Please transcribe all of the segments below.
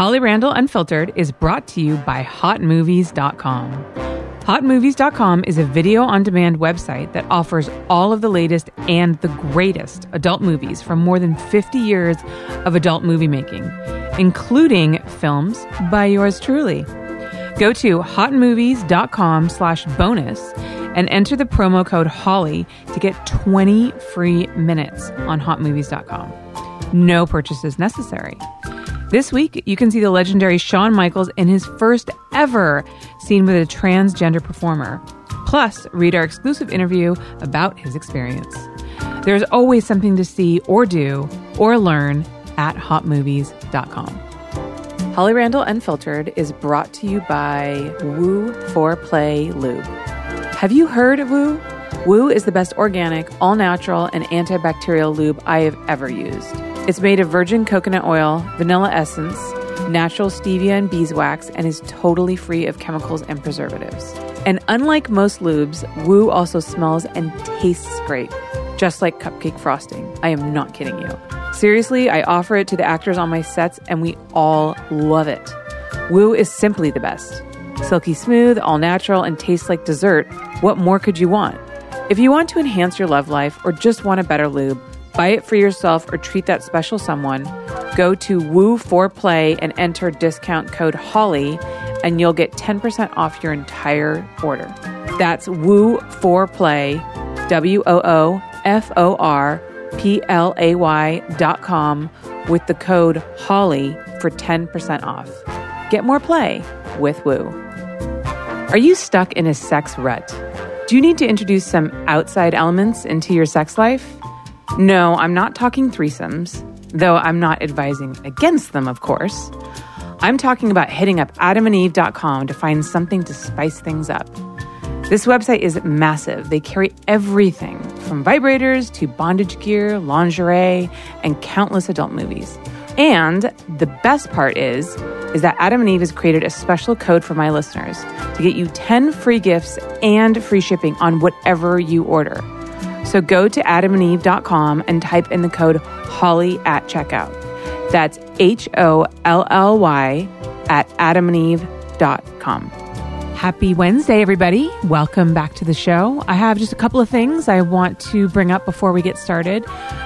Holly Randall Unfiltered is brought to you by HotMovies.com. HotMovies.com is a video on demand website that offers all of the latest and the greatest adult movies from more than 50 years of adult movie making, including films by yours truly. Go to hotmovies.com slash bonus and enter the promo code HOLLY to get 20 free minutes on hotmovies.com. No purchases necessary. This week, you can see the legendary Sean Michaels in his first ever scene with a transgender performer. Plus, read our exclusive interview about his experience. There's always something to see or do or learn at hotmovies.com. Holly Randall Unfiltered is brought to you by Woo for Play Lube. Have you heard of Woo? Woo is the best organic, all natural, and antibacterial lube I have ever used. It's made of virgin coconut oil, vanilla essence, natural stevia and beeswax, and is totally free of chemicals and preservatives. And unlike most lubes, Woo also smells and tastes great, just like cupcake frosting. I am not kidding you. Seriously, I offer it to the actors on my sets, and we all love it. Woo is simply the best. Silky smooth, all natural, and tastes like dessert. What more could you want? If you want to enhance your love life or just want a better lube, buy it for yourself or treat that special someone, go to Woo for Play and enter discount code HOLLY and you'll get 10% off your entire order. That's Woo for Play, W O O F O R P L A Y dot com with the code HOLLY for 10% off. Get more play with Woo. Are you stuck in a sex rut? Do you need to introduce some outside elements into your sex life? No, I'm not talking threesomes, though I'm not advising against them, of course. I'm talking about hitting up adamandeve.com to find something to spice things up. This website is massive. They carry everything from vibrators to bondage gear, lingerie, and countless adult movies. And the best part is is that Adam and Eve has created a special code for my listeners to get you 10 free gifts and free shipping on whatever you order. So go to adamandeve.com and type in the code HOLLY at checkout. That's H O L L Y at adamandeve.com. Happy Wednesday, everybody. Welcome back to the show. I have just a couple of things I want to bring up before we get started.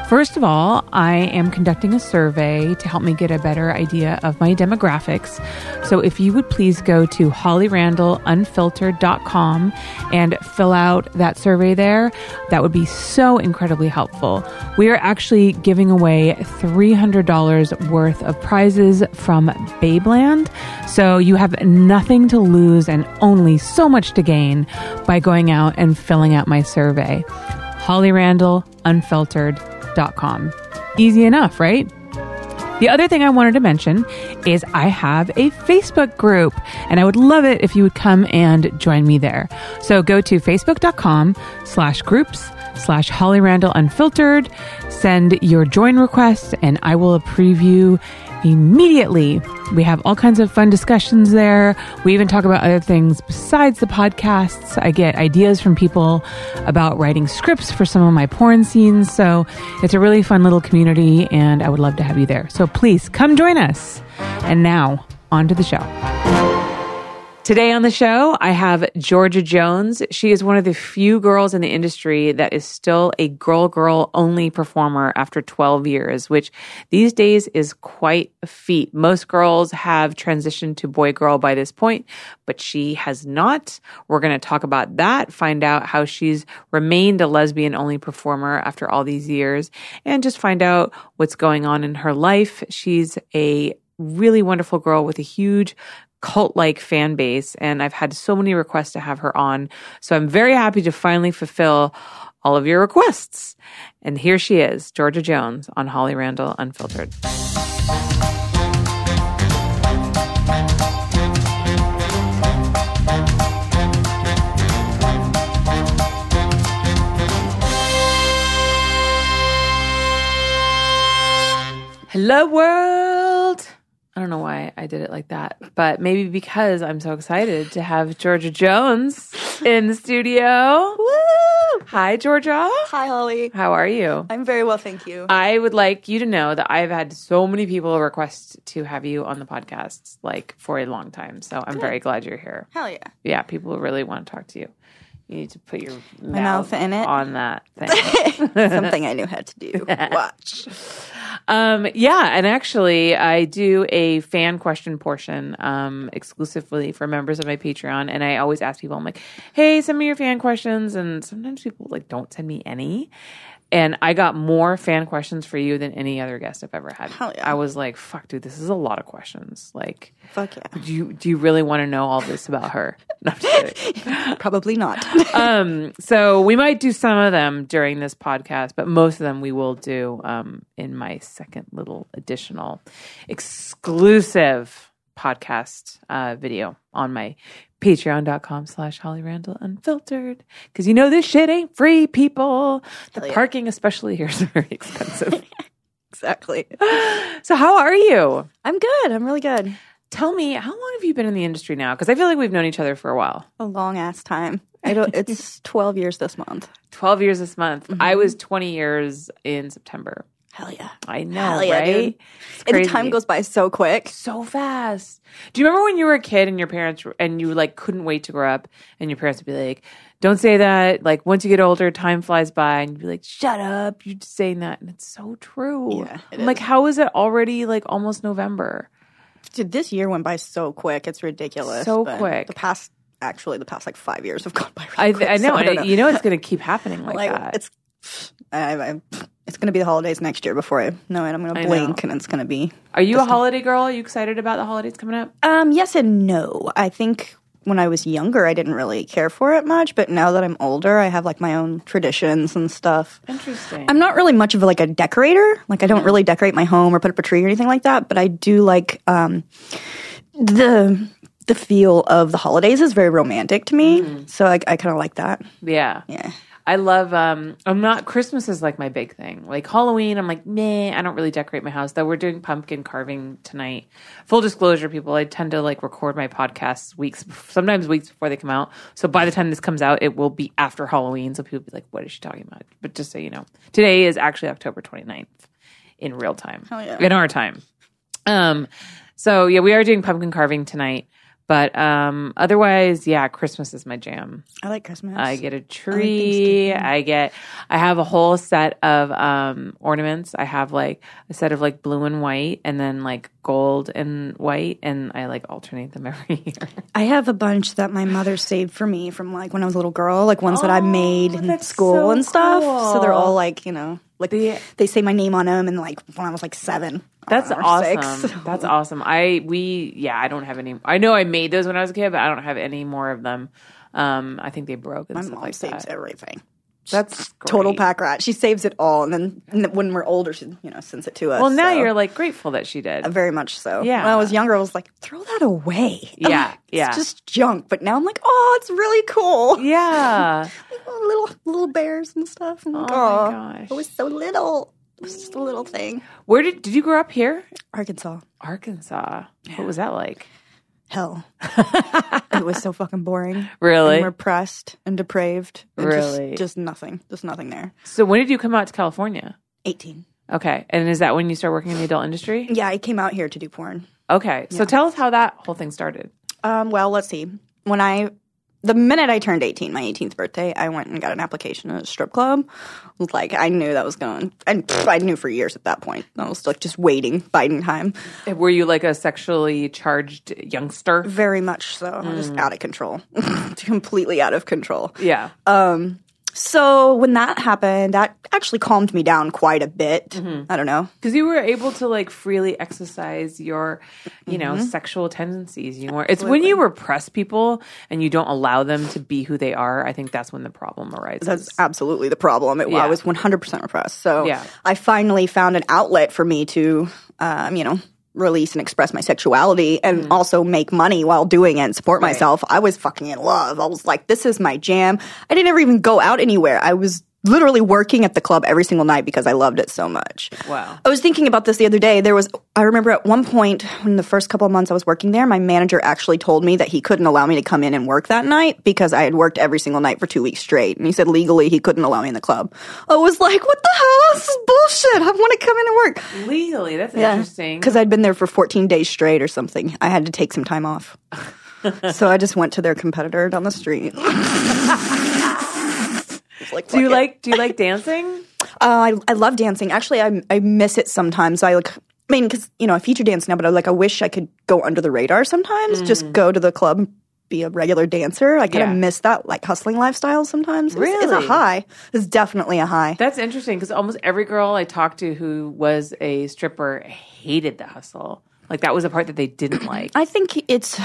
First of all, I am conducting a survey to help me get a better idea of my demographics. So if you would please go to hollyrandallunfiltered.com and fill out that survey there, that would be so incredibly helpful. We are actually giving away $300 worth of prizes from Babeland. So you have nothing to lose and only so much to gain by going out and filling out my survey. Holly Randall Unfiltered.com. Easy enough, right? The other thing I wanted to mention is I have a Facebook group and I would love it if you would come and join me there. So go to facebook.com slash groups slash Holly Randall Unfiltered, send your join request and I will you immediately. We have all kinds of fun discussions there. We even talk about other things besides the podcasts. I get ideas from people about writing scripts for some of my porn scenes. So it's a really fun little community, and I would love to have you there. So please come join us. And now, on to the show. Today on the show, I have Georgia Jones. She is one of the few girls in the industry that is still a girl girl only performer after 12 years, which these days is quite a feat. Most girls have transitioned to boy girl by this point, but she has not. We're going to talk about that, find out how she's remained a lesbian only performer after all these years, and just find out what's going on in her life. She's a really wonderful girl with a huge cult like fan base. And I've had so many requests to have her on. So I'm very happy to finally fulfill all of your requests. And here she is, Georgia Jones on Holly Randall Unfiltered. Hello, world. I don't know why I did it like that, but maybe because I'm so excited to have Georgia Jones in the studio. Woo! Hi, Georgia. Hi, Holly. How are you? I'm very well, thank you. I would like you to know that I've had so many people request to have you on the podcast like for a long time. So I'm very glad you're here. Hell yeah. Yeah, people really want to talk to you. You need to put your mouth, mouth in it? on that thing. Something I knew how to do. Watch. Um, yeah, and actually, I do a fan question portion um, exclusively for members of my Patreon, and I always ask people, I'm like, "Hey, send me your fan questions," and sometimes people like don't send me any. And I got more fan questions for you than any other guest I've ever had. Hell yeah. I was like, "Fuck, dude, this is a lot of questions." Like, Fuck yeah. do you do you really want to know all this about her? No. Probably not. um, so we might do some of them during this podcast, but most of them we will do um, in my second little additional exclusive podcast uh, video on my patreon.com slash holly randall unfiltered because you know this shit ain't free people the yeah. parking especially here is very expensive exactly. so how are you I'm good. I'm really good. tell me how long have you been in the industry now because i feel like we've known each other for a while A long ass time. I don't. It's 12 years this month. 12 years this month Mm-hmm. i was 20 years in september Hell yeah. I know, Hell yeah, right? dude. And time goes by so quick. so fast. Do you remember when you were a kid and your parents and you like couldn't wait to grow up and your parents would be like, "Don't say that." Like once you get older, time flies by, and you'd be like, "Shut up! You're just saying that," and it's so true. Yeah, it like, how is it already like almost November? Dude, this year went by so quick. It's ridiculous. So quick. The past, actually, the past like five years have gone by. I, Really quick, I know, so I and you know it's going to keep happening like, like that. it's. I, I, it's going to be the holidays next year before I know it. I'm going to blink, and it's going to be Are you a holiday girl? Are you excited about the holidays coming up? Um, yes and no. I think when I was younger, I didn't really care for it much, but now that I'm older, I have like my own traditions and stuff. Interesting. I'm not really much of like a decorator. Like I don't really decorate my home or put up a tree or anything like that, but I do like um the the feel of the holidays is very romantic to me. So I, I kind of like that. yeah. Yeah. I love um I'm not Christmas is like my big thing. Like Halloween, I'm like, nah, I don't really decorate my house. Though we're doing pumpkin carving tonight. Full disclosure, people, I tend to like record my podcasts weeks sometimes weeks before they come out. So by the time this comes out, it will be after Halloween. So people be like, What is she talking about? But just so you know, today is actually October 29th in real time. Hell yeah. In our time. Um so yeah, we are doing pumpkin carving tonight. But um otherwise, yeah, Christmas is my jam. I like Christmas. I get a tree. I get. I have a whole set of um, ornaments. I have like a set of like blue and white, and then like gold and white, and I like alternate them every year. I have a bunch that my mother saved for me from like when I was a little girl, like ones that I made in school so and stuff. So they're all like, you know, like The- they say my name on them and like when I was like seven. That's awesome. six. That's awesome. I we yeah. I don't have any. I know I made those when I was a kid, but I don't have any more of them. Um, I think they broke and My stuff mom like saves that. everything. That's Total pack rat. She saves it all, and then and then when we're older, she you know sends it to us. Well, now so- you're like grateful that she did. very much so. Yeah. When I was younger, I was like, throw that away. Yeah, it's yeah. just junk. But now I'm like, oh, it's really cool. Yeah. Oh, little little bears and stuff. I'm like, Oh my "Aw, gosh. It was so little. Was just a little thing. Where did did you grow up here? Arkansas. Arkansas. What was that like? hell. it was so fucking boring. Really? And repressed and depraved. and just- Really? Just, nothing. Just nothing there. So when did you come out to California? 18. Okay. And is that when you start working in the adult industry? Yeah, I came out here to do porn. Okay. So tell us how that whole thing started. Um, well, let's see. When I, the minute I turned 18, my 18th birthday, I went and got an application at a strip club. Like, I knew that was going, and pff, I knew for years at that point. I was like just waiting, biding time. Were you like a sexually charged youngster? Very much so. I'm just mm. out of control. Completely out of control. Yeah. Um, So when that happened, that actually calmed me down quite a bit. I don't know. Because you were able to like freely exercise your, you know, Mm-hmm. sexual tendencies. You were. It's when you repress people and you don't allow them to be who they are. I think that's when the problem arises. That's absolutely the problem. It, Yeah. I was 100% repressed. So Yeah. I finally found an outlet for me to, um, you know, release and express my sexuality and mm-hmm. also make money while doing it and support myself. I was fucking in love. I was like, this is my jam. I didn't ever even go out anywhere. I was literally working at the club every single night because I loved it so much. Wow. I was thinking about this the other day. There was, I remember at one point in the first couple of months I was working there, my manager actually told me that he couldn't allow me to come in and work that night because I had worked every single night for two weeks straight. And he said legally he couldn't allow me in the club. I was like, what the hell? This is bullshit. I want to come in and work. Legally, that's interesting. Because I'd been there for 14 days straight or something. I had to take some time off. so I just went to their competitor down the street. Like, do you like do you like dancing? Uh, I I love dancing. Actually, I I miss it sometimes. I like. I mean, because you know I feature dance now, but I like I wish I could go under the radar sometimes. Just go to the club, be a regular dancer. I kind of Yeah. miss that like hustling lifestyle sometimes. It's, it's a high. It's definitely a high. That's interesting because almost every girl I talked to who was a stripper hated the hustle. Like that was the part that they didn't like. I think it's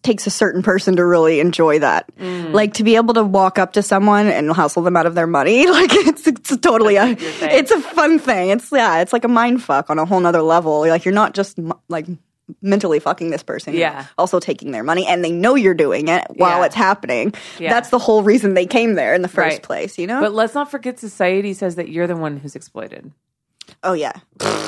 takes a certain person to really enjoy that. Mm. Like to be able to walk up to someone and hustle them out of their money. Like it's it's totally a it's a fun thing. It's yeah, it's like a mind fuck on a whole nother level. Like you're not just like mentally fucking this person. Yeah. also taking their money and they know you're doing it while Yeah. it's happening. Yeah. That's the whole reason they came there in the first Right. place, you know? But let's not forget society says that you're the one who's exploited. oh yeah.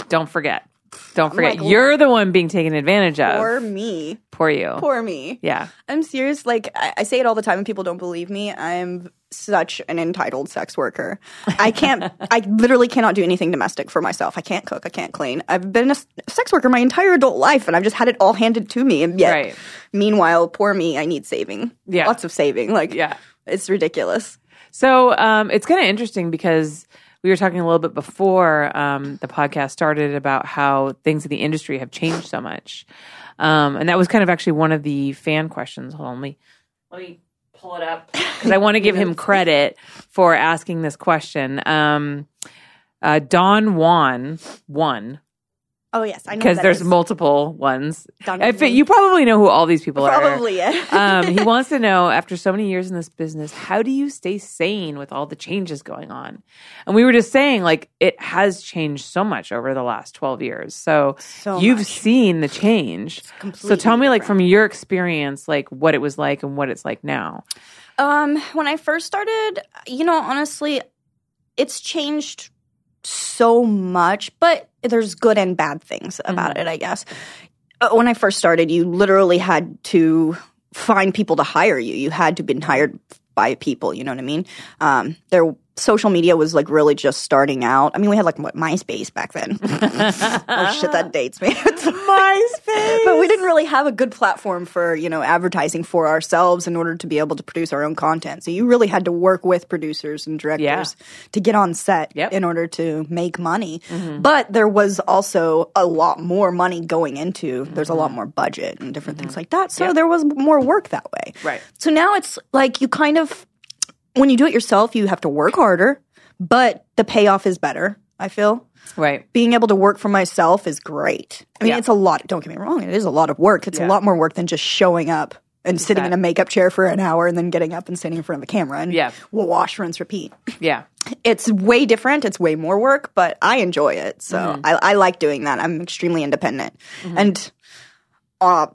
Don't forget. Don't forget. like, you're the one being taken advantage of. Poor me. Poor you. Poor me. yeah. I'm serious. Like I, I say it all the time, and people don't believe me. I'm such an entitled sex worker. I can't. I literally cannot do anything domestic for myself. I can't cook. I can't clean. I've been a sex worker my entire adult life, and I've just had it all handed to me. And yet, Right. meanwhile, poor me, I need saving. Yeah. lots of saving. Like, Yeah. it's ridiculous. So um, it's kind of interesting because we were talking a little bit before um, the podcast started about how things in the industry have changed so much, um, and that was kind of actually one of the fan questions. Hold on, let me let me pull it up because I want to give him credit for asking this question. Um, uh, Don Juan won Oh yes, I know because there's is. multiple ones. Don If Juan. you probably know who all these people are. probably yeah. um, he wants to know after so many years in this business, how do you stay sane with all the changes going on? And we were just saying, like, it has changed so much over the last 12 years. So, So you've much. seen the change. So tell me, like, different. from your experience, like, what it was like and what it's like now. Um, when I first started, you know, honestly, it's changed so much, but there's good and bad things about it, I guess. Uh, when I first started, you literally had to find people to hire you. You had to been hired by people, you know what I mean? Um, there social media was like really just starting out. I mean, we had like what MySpace back then. oh shit, that dates me. It's MySpace. but we didn't really have a good platform for you know advertising for ourselves in order to be able to produce our own content so you really had to work with producers and directors to get on set Yep. in order to make money mm-hmm. but there was also a lot more money going into there's a lot mm-hmm. more budget and different things mm-hmm. like that so Yep. there was more work that way Right. so now it's like you kind of when you do it yourself you have to work harder but the payoff is better i feel Right. being able to work for myself is great. I mean, Yeah. it's a lot. Don't get me wrong; it is a lot of work. It's Yeah. a lot more work than just showing up and sitting in a makeup chair for an hour and then getting up and sitting in front of the camera and Yeah. we'll wash, rinse, repeat. Yeah. It's way different. It's way more work, but I enjoy it. So Mm-hmm. I, I like doing that. I'm extremely independent, and uh,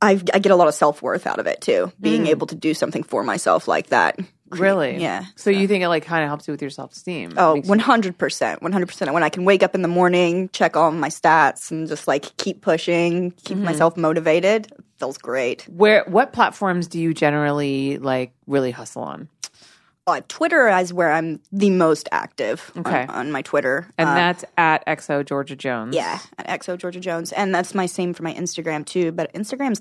I I get a lot of self worth out of it too. Being able to do something for myself like that. Really? Yeah. So, you think it, like, kind of helps you with your self esteem? Oh, 100%. 100%. When I can wake up in the morning, check all my stats, and just like keep pushing, keep Mm-hmm. myself motivated, feels great. Where, what platforms do you generally, like, really hustle on? Uh, Twitter is where I'm the most active Okay. on, on my Twitter. And Uh, that's at XO Georgia Jones. yeah, at XO Georgia Jones. And that's my same for my Instagram too, but Instagram's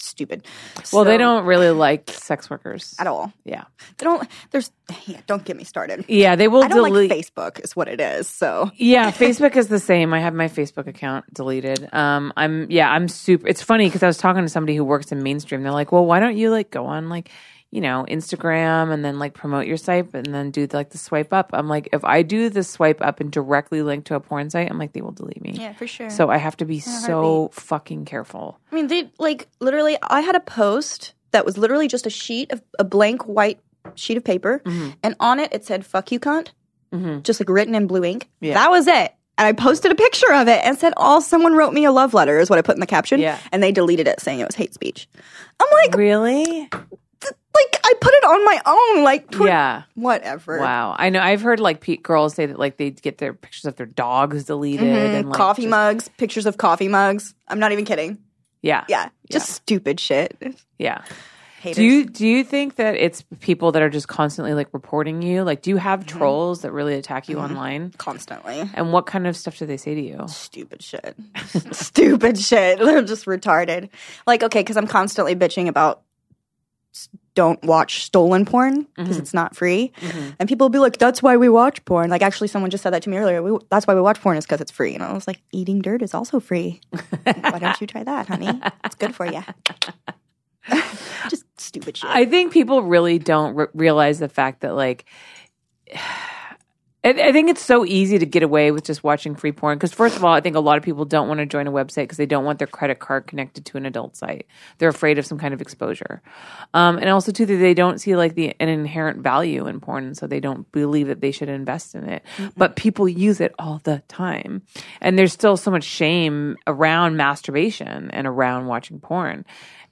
stupid. Well, they don't really like sex workers At all. Yeah. They don't, there's, yeah, don't get me started. Yeah, they will I don't delete. like Facebook, is what it is. So yeah, Facebook is the same. I have my Facebook account deleted. Um, I'm yeah, I'm super. It's funny because I was talking to somebody who works in mainstream. They're like, "Well, why don't you like go on like, you know, Instagram and then like promote your site and then do like the swipe up?" I'm like, if I do the swipe up and directly link to a porn site, I'm like, they will delete me. Yeah, for sure. So I have to be so fucking careful. I mean, they like literally. I had a post that was literally just a sheet of a blank white sheet of paper, Mm-hmm. and on it it said "fuck you, cunt," just like written in blue ink. Yeah. That was it. And I posted a picture of it and said, "Oh, someone wrote me a love letter," is what I put in the caption. Yeah. And they deleted it, saying it was hate speech. I'm like, Really? Like I put it on my own. Like tw- Yeah. whatever. Wow. I know I've heard like pe- girls say that like they get their pictures of their dogs deleted and like, coffee just- mugs, pictures of coffee mugs. I'm not even kidding. Yeah. Yeah, just stupid shit. Yeah. Haters. Do you do you think that it's people that are just constantly like reporting you? Like do you have Mm-hmm. trolls that really attack you online? constantly? And what kind of stuff do they say to you? Stupid shit. stupid shit. They're just retarded. Like okay, because I'm constantly bitching about don't watch stolen porn because Mm-hmm. it's not free, and people will be like, "That's why we watch porn." Like actually, someone just said that to me earlier. We, that's why we watch porn is because it's free, and I was like, "Eating dirt is also free. why don't you try that, honey? It's good for you." just stupid shit. I think people really don't re- realize the fact that like I, I think it's so easy to get away with just watching free porn because first of all, I think a lot of people don't want to join a website because they don't want their credit card connected to an adult site. They're afraid of some kind of exposure, um, and also too that they don't see like the an inherent value in porn, and so they don't believe that they should invest in it. But people use it all the time, and there's still so much shame around masturbation and around watching porn,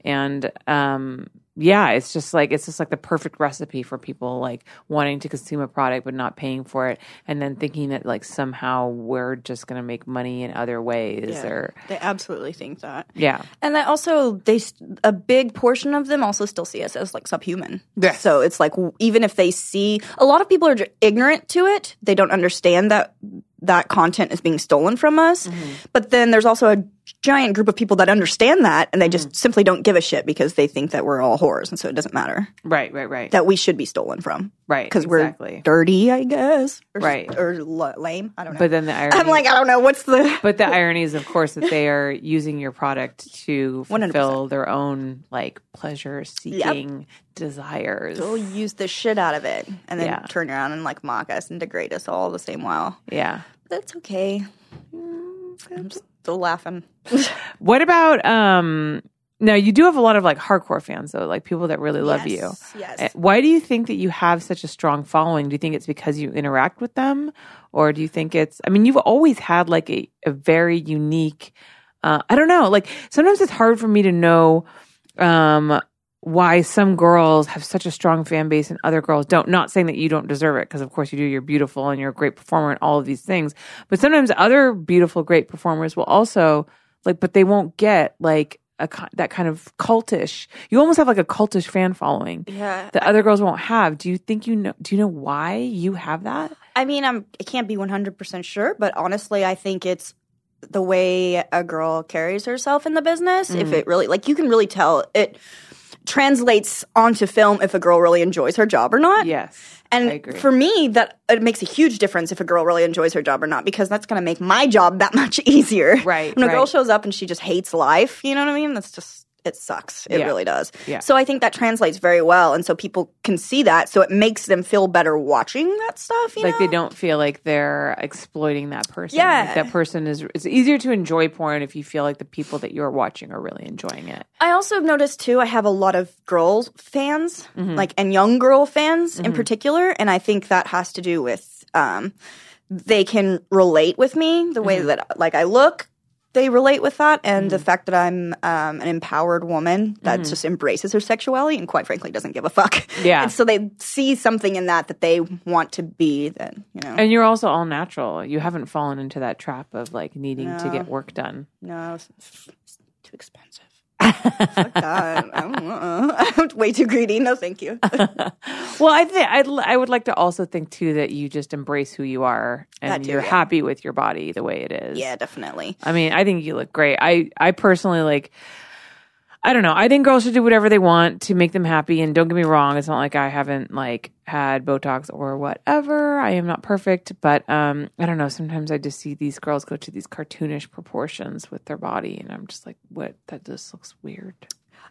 and um, yeah, it's just like it's just like the perfect recipe for people like wanting to consume a product but not paying for it, and then thinking that like somehow we're just going to make money in other ways Yeah. or they absolutely think that. yeah. And then also, they a big portion of them also still see us as like subhuman. Yes. So it's like even if they see a lot of people are j- ignorant to it, they don't understand that that content is being stolen from us. Mm-hmm. But then there's also a giant group of people that understand that, and they just mm-hmm. simply don't give a shit because they think that we're all whores, and so it doesn't matter Right, right, right, that we should be stolen from right. because exactly. we're dirty, I guess, or, Right. or l- lame. I don't know. But then the irony, I'm like, I don't know what's the but the irony is, of course, that they are using your product to 100%. fulfill their own like pleasure-seeking desires. They'll use the shit out of it and then Yeah. turn around and like mock us and degrade us all the same while. Yeah. That's okay. Mm, I'm still laughing. What about um? Now you do have a lot of like hardcore fans though, like people that really love you. Yes, yes. Uh, Why do you think that you have such a strong following? Do you think it's because you interact with them, or do you think it's? I mean, you've always had like a, a very unique. Uh, I don't know. Like sometimes it's hard for me to know um, why some girls have such a strong fan base and other girls don't. Not saying that you don't deserve it, because of course you do. You're beautiful and you're a great performer and all of these things. But sometimes other beautiful, great performers will also like, but they won't get like a that kind of cultish. You almost have like a cultish fan following Yeah. that other girls won't have. Do you think you know? Do you know why you have that? I mean, I'm I can't be 100% sure, but honestly, I think it's the way a girl carries herself in the business. If mm. it really like you can really tell it translates onto film if a girl really enjoys her job or not. Yes, And for me, that it makes a huge difference if a girl really enjoys her job or not, because that's going to make my job that much easier. Right, When a girl shows up and she just hates life, you know what I mean? That's just it sucks. It Yeah. really does. Yeah. So I think that translates very well, and so people can see that, so it makes them feel better watching that stuff. You like know? they don't feel like they're exploiting that person. Yeah. Like that person is. It's easier to enjoy porn if you feel like the people that you're watching are really enjoying it. I also have noticed too. I have a lot of girl fans, Mm-hmm. like and young girl fans in particular, and I think that has to do with um, they can relate with me the Mm-hmm. way that like I look. They relate with that, and the fact that I'm um, an empowered woman that just embraces her sexuality and, quite frankly, doesn't give a fuck. Yeah. and so they see something in that that they want to be. That you know, And you're also all natural. You haven't fallen into that trap of like needing to get work done. no, it's, it's too expensive. Fuck that. I don't know. I'm way too greedy. No, thank you. Well, I think I'd, I would like to also think too that you just embrace who you are and too, you're yeah. happy with your body the way it is. yeah, definitely. I mean, I think you look great. I I personally like. I don't know. I think girls should do whatever they want to make them happy. And don't get me wrong, it's not like I haven't like had Botox or whatever. I am not perfect, but um, I don't know. Sometimes I just see these girls go to these cartoonish proportions with their body, and I'm just like, what? That just looks weird.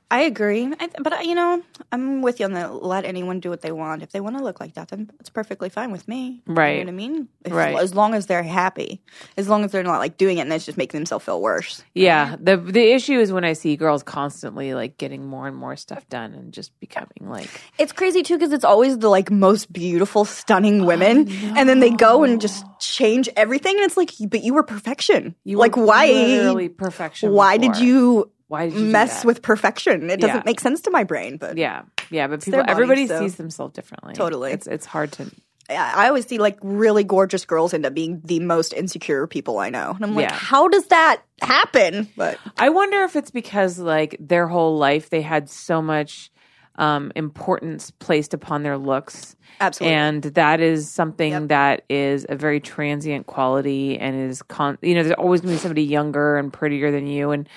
I agree, I, but uh, you know, I'm with you on the let anyone do what they want. If they want to look like that, then it's perfectly fine with me. Right. You know what I mean? If- Right. As long as they're happy, as long as they're not like doing it and it's just making themselves feel worse. Yeah. the The issue is when I see girls constantly like getting more and more stuff done and just becoming like It's crazy too because it's always the like most beautiful, stunning women, and then they go and just change everything, and it's like, but you were perfection. you like were why? perfection. Why before. why did you do mess with perfection. It doesn't Yeah. make sense to my brain, but Yeah, yeah, but people, body, everybody so- sees themselves differently. Totally. it's it's hard to. I always see like really gorgeous girls end up being the most insecure people I know. And I'm like, Yeah. how does that happen? But I wonder if it's because like their whole life they had so much um, importance placed upon their looks. Absolutely. And that is something Yep. that is a very transient quality and is con you know, there's always gonna be somebody younger and prettier than you and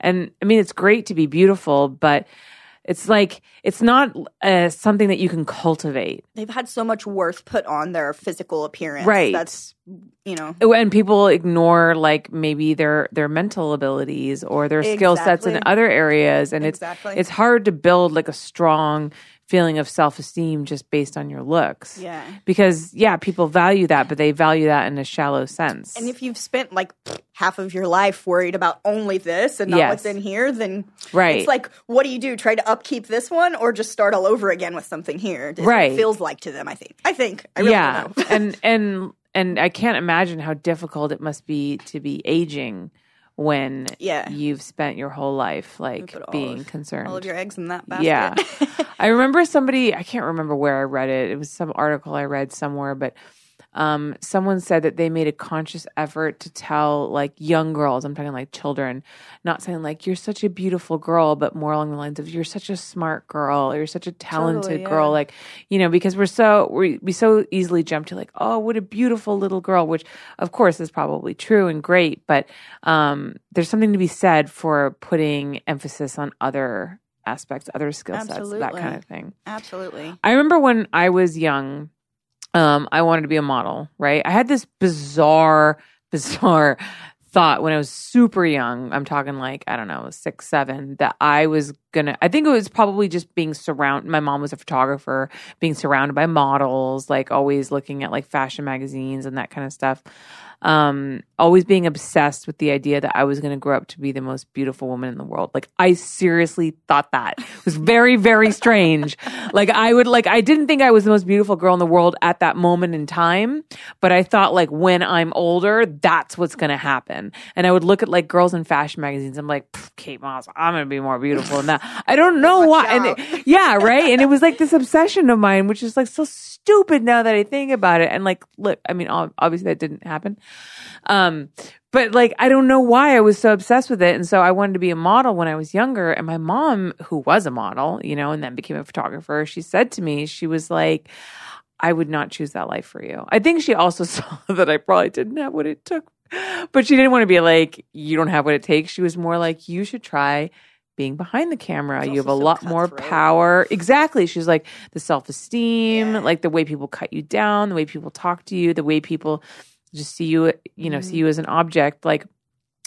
and I mean it's great to be beautiful, but it's like it's not uh, something that you can cultivate. they've had so much worth put on their physical appearance. Right. That's, you know, and people ignore like maybe their their mental abilities or their skill sets in other areas and Exactly. it's it's hard to build like a strong feeling of self-esteem just based on your looks yeah. because yeah people value that but they value that in a shallow sense And if you've spent like half of your life worried about only this and not Yes. what's in here, then Right. it's like, what do you do? Try to upkeep this one or just start all over again with something here? what Right. It feels like to them, I think. I think. I really yeah know. and and and i can't imagine how difficult it must be to be aging when Yeah. you've spent your whole life like being of- concerned all of your eggs in that basket. Yeah. I remember somebody, I can't remember where I read it. It was some article I read somewhere, but um, someone said that they made a conscious effort to tell like young girls, I'm talking like children, not saying like, you're such a beautiful girl, but more along the lines of, you're such a smart girl, or you're such a talented Totally, yeah. girl. Like, you know, because we're so, we, we so easily jump to like, oh, what a beautiful little girl, which of course is probably true and great, but um, there's something to be said for putting emphasis on other aspects, other skill sets, that kind of thing. Absolutely. I remember when I was young, um, I wanted to be a model, right? I had this bizarre, bizarre thought when I was super young. I'm talking like, I don't know, six, seven, that I was gonna, I think it was probably just being surrounded. My mom was a photographer, being surrounded by models, like always looking at like fashion magazines and that kind of stuff. Um, always being obsessed with the idea that I was to grow up to be the most beautiful woman in the world. Like I seriously thought that it was very, very strange. Like I would like, I didn't think I was the most beautiful girl in the world at that moment in time, but I thought like when I'm older, that's what's to happen. And I would look at like girls in fashion magazines. I'm like, Kate Moss, I'm to be more beautiful than that. I don't know why. And it- yeah, right. And it was like this obsession of mine, which is like so stupid now that I think about it. And like, look, I mean, obviously that didn't happen. Um, but like, I don't know why I was so obsessed with it. And so I wanted to be a model when I was younger. And my mom, who was a model, you know, and then became a photographer, she said to me, she was like, I would not choose that life for you. I think she also saw that I probably didn't have what it took, but she didn't want to be like, you don't have what it takes. She was more like, you should try being behind the camera. You have a so lot more power. Exactly. She's like the self esteem, Yeah. like the way people cut you down, the way people talk to you, the way people just see you, you know, see Mm-hmm. you as an object. Like,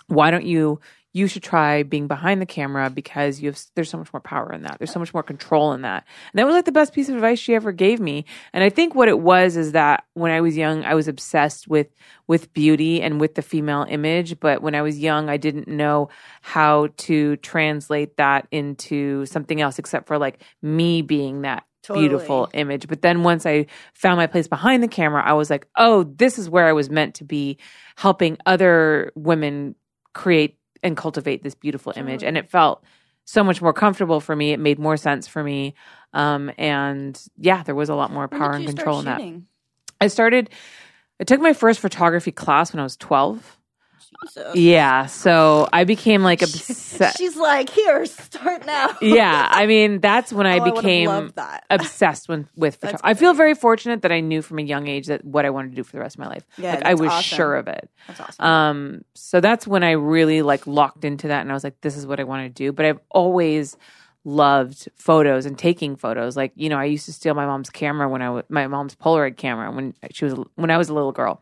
why don't you? You should try being behind the camera because you have. There's so much more power in that. There's so much more control in that. And that was like the best piece of advice she ever gave me. And I think what it was is that when I was young, I was obsessed with with beauty and with the female image. But when I was young, I didn't know how to translate that into something else except for like me being that Totally. beautiful image. But then once I found my place behind the camera, I was like, oh, this is where I was meant to be helping other women create and cultivate this beautiful image. And it felt so much more comfortable for me. It made more sense for me. Um, and yeah, there was a lot more power and control in that. I started, I took my first photography class when I was 12. Jesus. Yeah. So I became like obsessed. She's like, here, start now. yeah. I mean, that's when I Oh, became that. obsessed with, with photography. I feel very fortunate that I knew from a young age that what I wanted to do for the rest of my life. Yeah, like I was awesome. sure of it. That's awesome. Um, so that's when I really like locked into that, and I was like, "This is what I want to do." But I've always loved photos and taking photos. Like you know, I used to steal my mom's camera when I was my mom's Polaroid camera when she was when I was a little girl,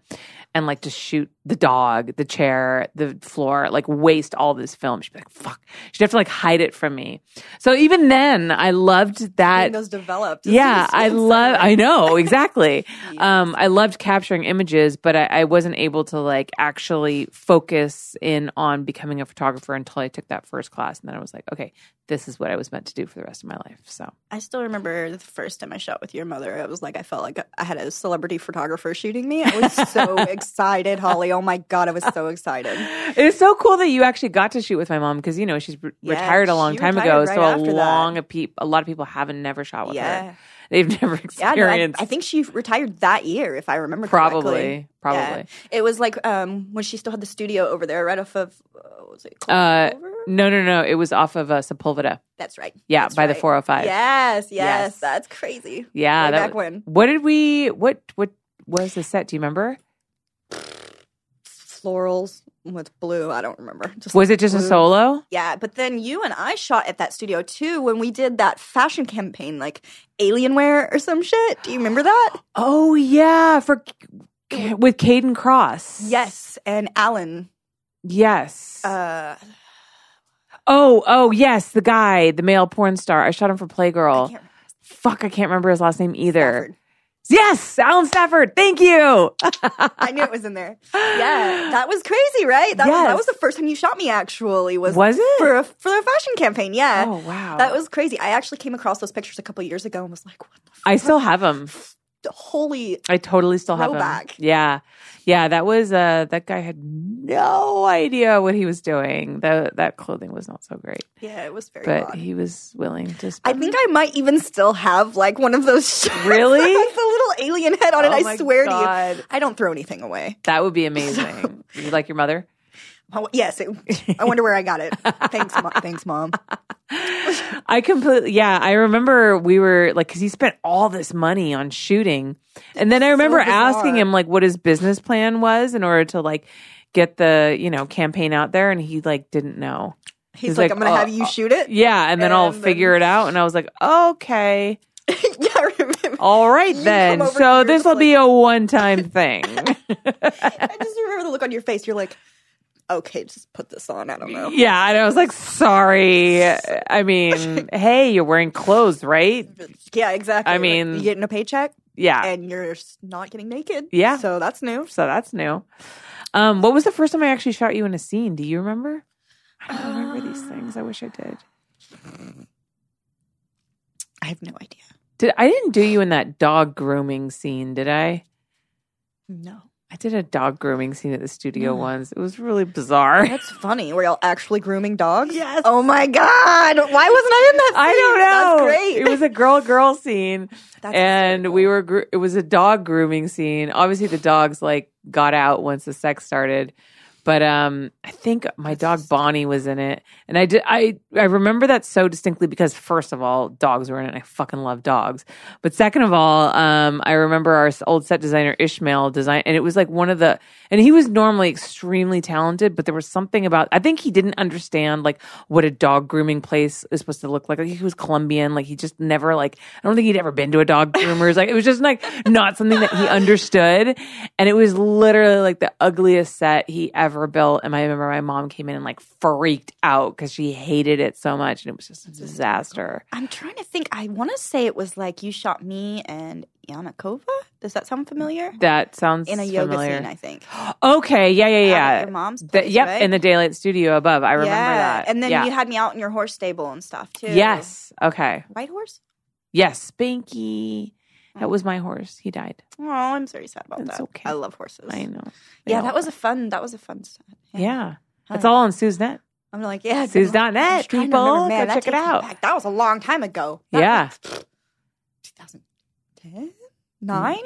and like to shoot the dog, the chair, the floor, like waste all this film. She'd be like, "Fuck," she'd have to like hide it from me. So even then, I loved that those developed. yeah, I love. I know exactly. um, I loved capturing images, but I, I wasn't able to like actually focus in on becoming a photographer until I took that first class, and then I was like, okay, this is what I was meant to do for the rest of my life. So I still remember the first time I shot with your mother. It was like I felt like I had a celebrity photographer shooting me. I was so excited, Holly. Oh my god, I was so excited. it's so cool that you actually got to shoot with my mom because you know she's re- Yeah, retired a long time ago. right so a long a peop a lot of people haven't never shot with Yeah. her. They've never Yeah, no, I, experienced. I think she retired that year, if I remember Probably, correctly. probably. Yeah. It was like um, when she still had the studio over there, right off of uh, was it Uh, no, no, no. It was off of uh, Sepulveda. That's right. Yeah, That's by the 405. Yes, yes, Yes. that's crazy. Yeah, Way that back was- when What did we? What what was the set? Do you remember? Florals with blue. I don't remember. Just Was it just a solo? Yeah, but then you and I shot at that studio too when we did that fashion campaign, like Alienware or some shit. Do you remember that? Oh yeah, for with Kayden Kross. Yes, and Alan. Yes. Uh, oh, oh yes, the guy, the male porn star. I shot him for I Playgirl. can't Fuck, I can't remember his last name either. Stafford. Yes, Alan Stafford. Thank you. I knew it was in there. Yeah, that was crazy, right? That, was, that was the first time you shot me. Actually, was Was it? for a for a fashion campaign? Yeah. Oh wow, That was crazy. I actually came across those pictures a couple years ago and was like, "What the I still have him. Holy?" I totally still have him. Throwback. Yeah, yeah. That was uh, that guy had no idea what he was doing. That that clothing was not so great, Yeah, it was very. but odd. he was willing to. spend. I think I might even still have like one of those shirts Really? the little alien head on it. Oh I my swear to God. you, I don't throw anything away. that would be amazing. you like your mother? Oh, yes, it, I wonder where I got it. Thanks, mom. Thanks, mom. I completely, yeah. I remember we were like, because he spent all this money on shooting, and then I remember bizarre. asking him like what his business plan was in order to like get the you know campaign out there, and he like didn't know. He's, He's like, like, I'm gonna uh, have you shoot it. Yeah, and then I'll then- figure it out, and I was like, okay, yeah, remember. all right You then. So this will just be a one-time thing. I just remember the look on your face. You're like, okay, just put this on. I don't know. yeah, and I was like, sorry. I mean, hey, you're wearing clothes, right? Yeah, exactly. I mean- you're getting a paycheck Yeah. and you're not getting naked. Yeah. so that's new. So that's new. Um, what was the first time I actually shot you in a scene? Do you remember? I don't remember these things. I wish I did. I have no idea. Did I didn't do you in that dog grooming scene, did I? No. I did a dog grooming scene at the studio No. once. It was really bizarre. That's funny. Were y'all actually grooming dogs? Yes. Oh my god! Why wasn't I in that? I don't know. That's great. It was a girl girl scene, That's and we were. Gr- it was a dog grooming scene. Obviously, the dogs like got out once the sex started, but um, I think my dog Bonnie was in it, and I did. I I remember that so distinctly because first of all, dogs were in it. and I fucking love dogs, but second of all, um, I remember our old set designer Ishmael design, and it was like one of the. And he was normally extremely talented, but there was something about. I think he didn't understand like what a dog grooming place is supposed to look like. Like he was Colombian, like he just never like. I don't think he'd ever been to a dog groomer's. Like it was just like not something that he understood, and it was literally like the ugliest set he ever built. And I remember my mom came in and like freaked out because she hated it so much, and it was just a mm-hmm. disaster. I'm trying to think. I want to say it was like you shot me and Jana Cova. Does that sound familiar? That sounds In a yoga familiar. scene, I think. Okay, yeah, yeah, yeah. your mom's The- yep, right? in the daylight studio above. I remember yeah. that. And then yeah. you had me out in your horse stable and stuff too. yes. Okay. White horse. Yes, Spanky. That was my horse. He died. Oh, I'm very sad about It's that. okay. I love horses. I know. Yeah, I that was a fun. That was a fun set. Yeah. It's Huh. all on Suze net. I'm like, yeah, Suze dot net, just trying to people. remember, Man, Go check it out. back. That was a long time ago. That Yeah. was 2010, nine,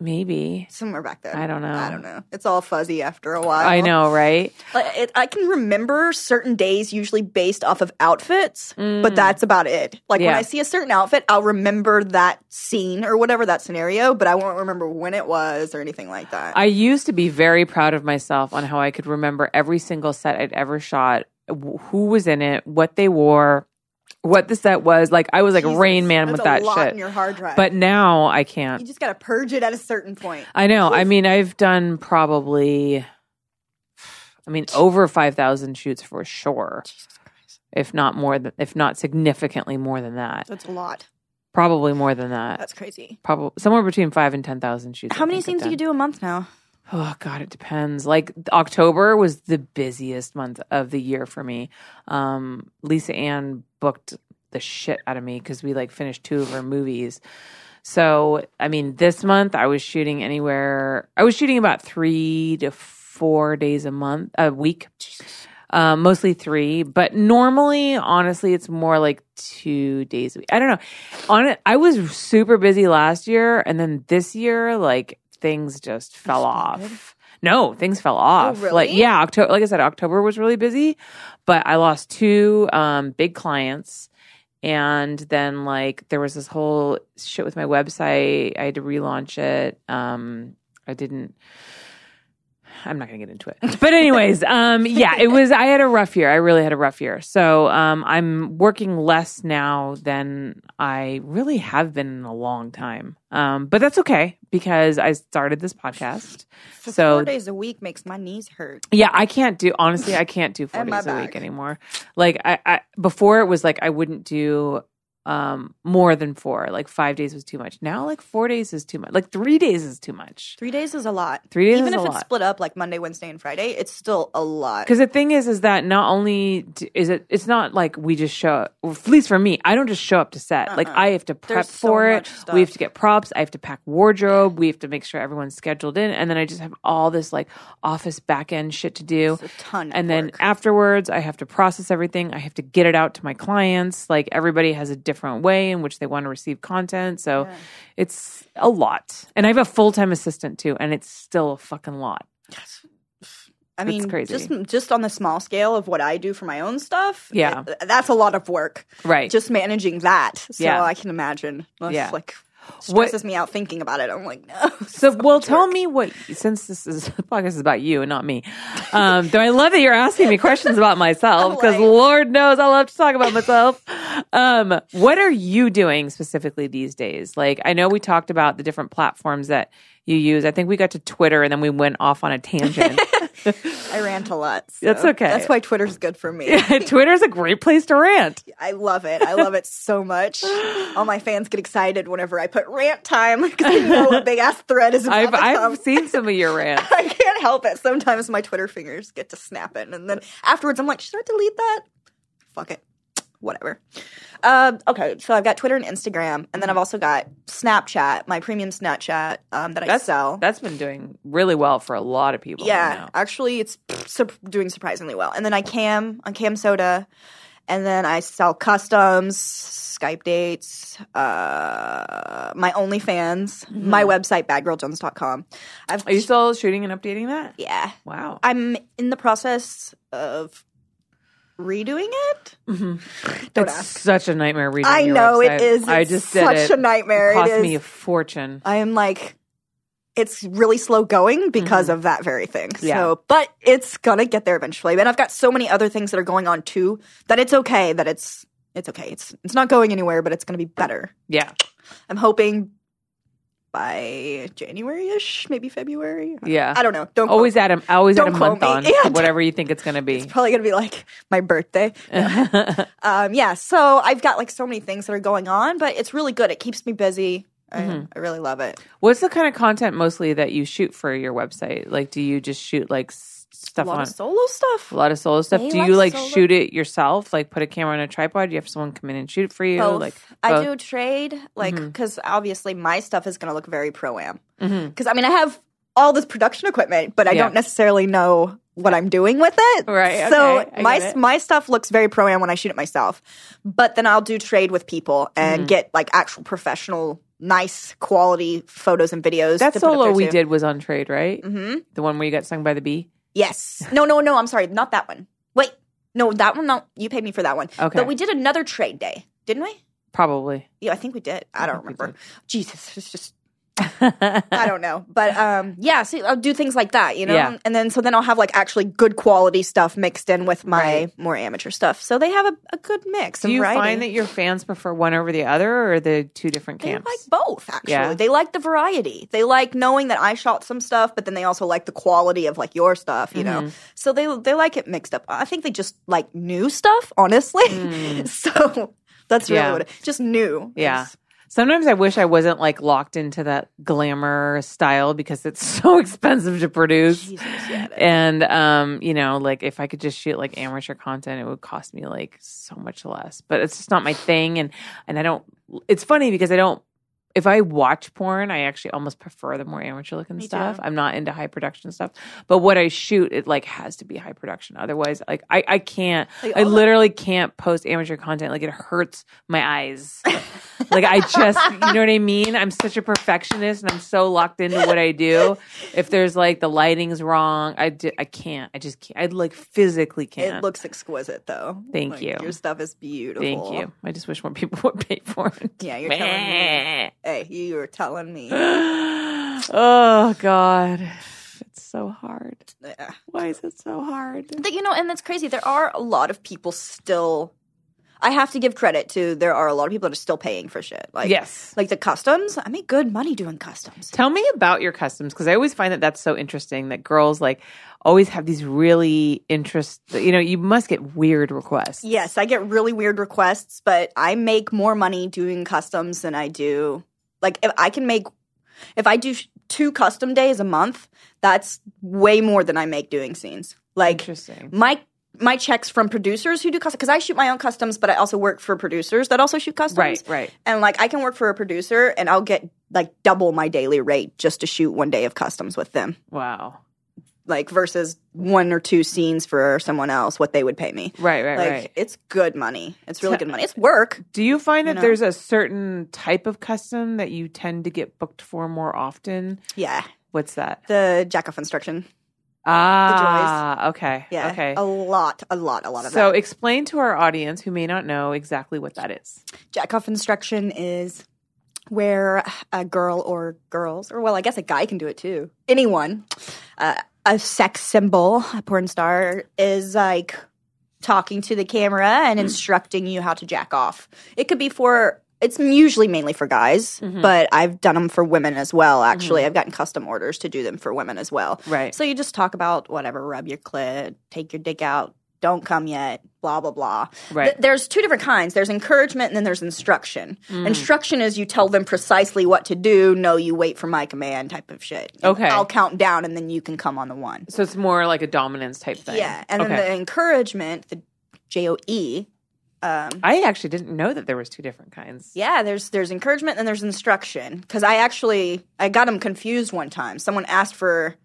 Maybe. somewhere back there. I don't know. I don't know. It's all fuzzy after a while. I know, right? Like, it, I can remember certain days usually based off of outfits, Mm. but that's about it. Like when I see a certain outfit, I'll remember that scene or whatever that scenario, but I won't remember when it was or anything like that. I used to be very proud of myself on how I could remember every single set I'd ever shot, who was in it, what they wore, what the set was. Like I was like Jesus, Rain Man with that shit. in your hard drive. But now I can't. you just got to purge it at a certain point. I know. I mean, I've done probably, I mean, over 5,000 shoots for sure. If not more than, if not significantly more than that. That's a lot. Probably more than that. That's crazy. Probably somewhere between five and 10,000 shoots. I How many think I've scenes do you done. do a month now? Oh God, it depends. Like October was the busiest month of the year for me. Um, Lisa Ann booked the shit out of me because we like finished two of her movies. So I mean, this month I was shooting anywhere. I was shooting about three to four days a month, a week. Um, mostly three, but normally, honestly, it's more like two days a week. I don't know. On it, I was super busy last year, and then this year, like things just fell off. No, things fell off. really? Like yeah, October. Like I said, October was really busy, but I lost two um, big clients, and then like there was this whole shit with my website. I had to relaunch it. Um, I didn't. I'm not going to get into it. But anyways, um yeah, it was I had a rough year. I really had a rough year. So, um I'm working less now than I really have been in a long time. Um but that's okay because I started this podcast. For So- four days a week makes my knees hurt. Yeah, I can't do honestly, I can't do 4 And my days a week anymore. Like I, I before it was like I wouldn't do um more than 4. Like 5 days was too much. Now like 4 days is too much. Like 3 days is too much. Three days is a lot. 3 days Even if it's lot. split up like Monday, Wednesday, and Friday, it's still a lot. Because the thing is, is that not only d- is it, it's not like we just show up. At least for me, I don't just show up to set. Like I have to prep Uh-uh. There's so for it. stuff. We have to get props. I have to pack wardrobe. We have to make sure everyone's scheduled in, and then I just have all this like office back end shit to do. It's a ton. And then work. afterwards, I have to process everything. I have to get it out to my clients. Like everybody has a different way in which they want to receive content. So it's a lot. And I have a full time assistant too, and it's still a fucking lot. Yes. I mean, crazy. just just on the small scale of what I do for my own stuff. Yeah. it- that's a lot of work. Right. Just managing that. So Yeah. I can imagine. Yeah. like What- stresses me out thinking about it. I'm like, no. So, well, tell me what since this is podcast is about you and not me. Um, though I love that you're asking me questions about myself because Like- Lord knows I love to talk about myself. Um, what are you doing specifically these days? Like, I know we talked about the different platforms that you use. I think we got to Twitter and then we went off on a tangent. I rant a lot. so That's okay. That's why Twitter's good for me. Twitter's a great place to rant. I love it. I love it so much. All my fans get excited whenever I put rant time because they know a big ass thread is about I've to come. I've seen some of your rants. I can't help it. Sometimes my Twitter fingers get to snapping, and then afterwards I'm like, should I delete that? Fuck it. Whatever. Um, okay, so I've got Twitter and Instagram, and then I've also got Snapchat, my premium Snapchat um, that I That's sell. That's been doing really well for a lot of people. yeah, actually, it's doing surprisingly well. And then I cam on Cam Soda, and then I sell customs, Skype dates, uh, my OnlyFans, my website, badgirljones.com. I've Mm-hmm. Are you still shooting and updating that? yeah, Wow. I'm in the process of redoing it. Don't It's ask. such a nightmare reading. I know website. it is. I It's just did such it. a nightmare. It cost it me a fortune. I am like, it's really slow going because of that very thing. Mm-hmm. Yeah. So, but it's gonna get there eventually. And I've got so many other things that are going on too that it's okay. That it's it's okay. It's it's not going anywhere, but it's gonna be better. Yeah, I'm hoping by January ish, maybe February. yeah. I don't know. Don't always quote- add a always add a month me. on Yeah. whatever you think it's going to be. It's probably gonna be like my birthday. um, yeah, so I've got like so many things that are going on, but it's really good. It keeps me busy. I, Mm-hmm. I really love it. What's the kind of content mostly that you shoot for your website? Like, do you just shoot like s- A lot on of solo stuff. a lot of solo stuff? They do you like solo- shoot it yourself? Like, put a camera on a tripod? Do you have someone come in and shoot it for you? Both. Like, I both? Mm-hmm. do trade, like, because obviously my stuff is going to look very pro am. Because I mean, I have all this production equipment, but I Yeah. don't necessarily know what I'm doing with it. Right, So okay, I my my stuff looks very pro am when I shoot it myself, but then I'll do trade with people and Mm-hmm. get like actual professional, nice quality photos and videos. that solo we did was on trade, right? Mm-hmm. The one where you got stung by the bee. Yes. No, no, no. I'm sorry. Not that one. Wait. No, that one. No, you paid me for that one. Okay. But we did another trade day, didn't we? Probably. Yeah, I think we did. I don't think remember. Jesus, it's just I don't know. But um yeah, see I'll do things like that, you know? Yeah. And then so then I'll have like actually good quality stuff mixed in with my Right. more amateur stuff. So they have a, a good mix. Do you find that your fans prefer one over the other, or the two different camps? they like both actually. Yeah. They like the variety. They like knowing that I shot some stuff, but then they also like the quality of like your stuff, you Mm-hmm. know. So they they like it mixed up. I think they just like new stuff, honestly. so that's really Mm. Yeah. what it, just new. Yeah. Sometimes I wish I wasn't like locked into that glamour style because it's so expensive to produce. Jesus, yeah. And um, you know, like if I could just shoot like amateur content, it would cost me like so much less. But it's just not my thing and and I don't it's funny because I don't if I watch porn, I actually almost prefer the more amateur looking Me stuff. too. I'm not into high production stuff. But what I shoot, it like has to be high production. Otherwise, like I, I can't Like, I literally can't post amateur content. Like it hurts my eyes. like I just, you know what I mean? I'm such a perfectionist and I'm so locked into what I do. If there's like the lighting's wrong, I, di- I can't. I just can't. I like physically can't. It looks exquisite though. Thank Like, you. Your stuff is beautiful. Thank you. I just wish more people would pay for it. Yeah, you're telling me. Hey, you were telling me. oh God, it's so hard. Yeah. Why is it so hard? But, you know, and that's crazy. There are a lot of people still. I have to give credit to. There are a lot of people that are still paying for shit. Like Yes. like the customs. I make good money doing customs. Tell me about your customs because I always find that that's so interesting that girls like always have these really interest. You know, you must get weird requests. Yes, I get really weird requests, but I make more money doing customs than I do. Like if I can make, if I do two custom days a month, that's way more than I make doing scenes. Like Interesting. my my checks from producers who do custom because I shoot my own customs, but I also work for producers that also shoot customs. Right, right. And like I can work for a producer and I'll get like double my daily rate just to shoot one day of customs with them. Wow. Like versus one or two scenes for someone else, what they would pay me. Right, right, like right. it's good money. It's really good money. It's work. Do you find that you know? there's a certain type of custom that you tend to get booked for more often? Yeah. What's that? The jack off instruction. Ah, okay. Yeah. Okay. A lot, a lot, a lot of So that. So, explain to our audience who may not know exactly what that is. Jack off instruction is where a girl or girls, or well, I guess a guy can do it too. Anyone, uh, a sex symbol, a porn star, is like talking to the camera and hmm. instructing you how to jack off. It could be for. It's usually mainly for guys, mm-hmm. but I've done them for women as well. Actually, mm-hmm. I've gotten custom orders to do them for women as well. Right. So you just talk about whatever, rub your clit, take your dick out, don't come yet, blah blah blah. Right. Th- there's two different kinds. There's encouragement and then there's instruction. Mm. Instruction is you tell them precisely what to do. No, you wait for my command type of shit. Okay. I'll count down and then you can come on the one. So it's more like a dominance type thing. Yeah, and okay. then the encouragement, the J O E. Um, I actually didn't know that there was two different kinds. yeah, there's there's encouragement and there's instruction. Because I actually I got them confused one time. Someone asked for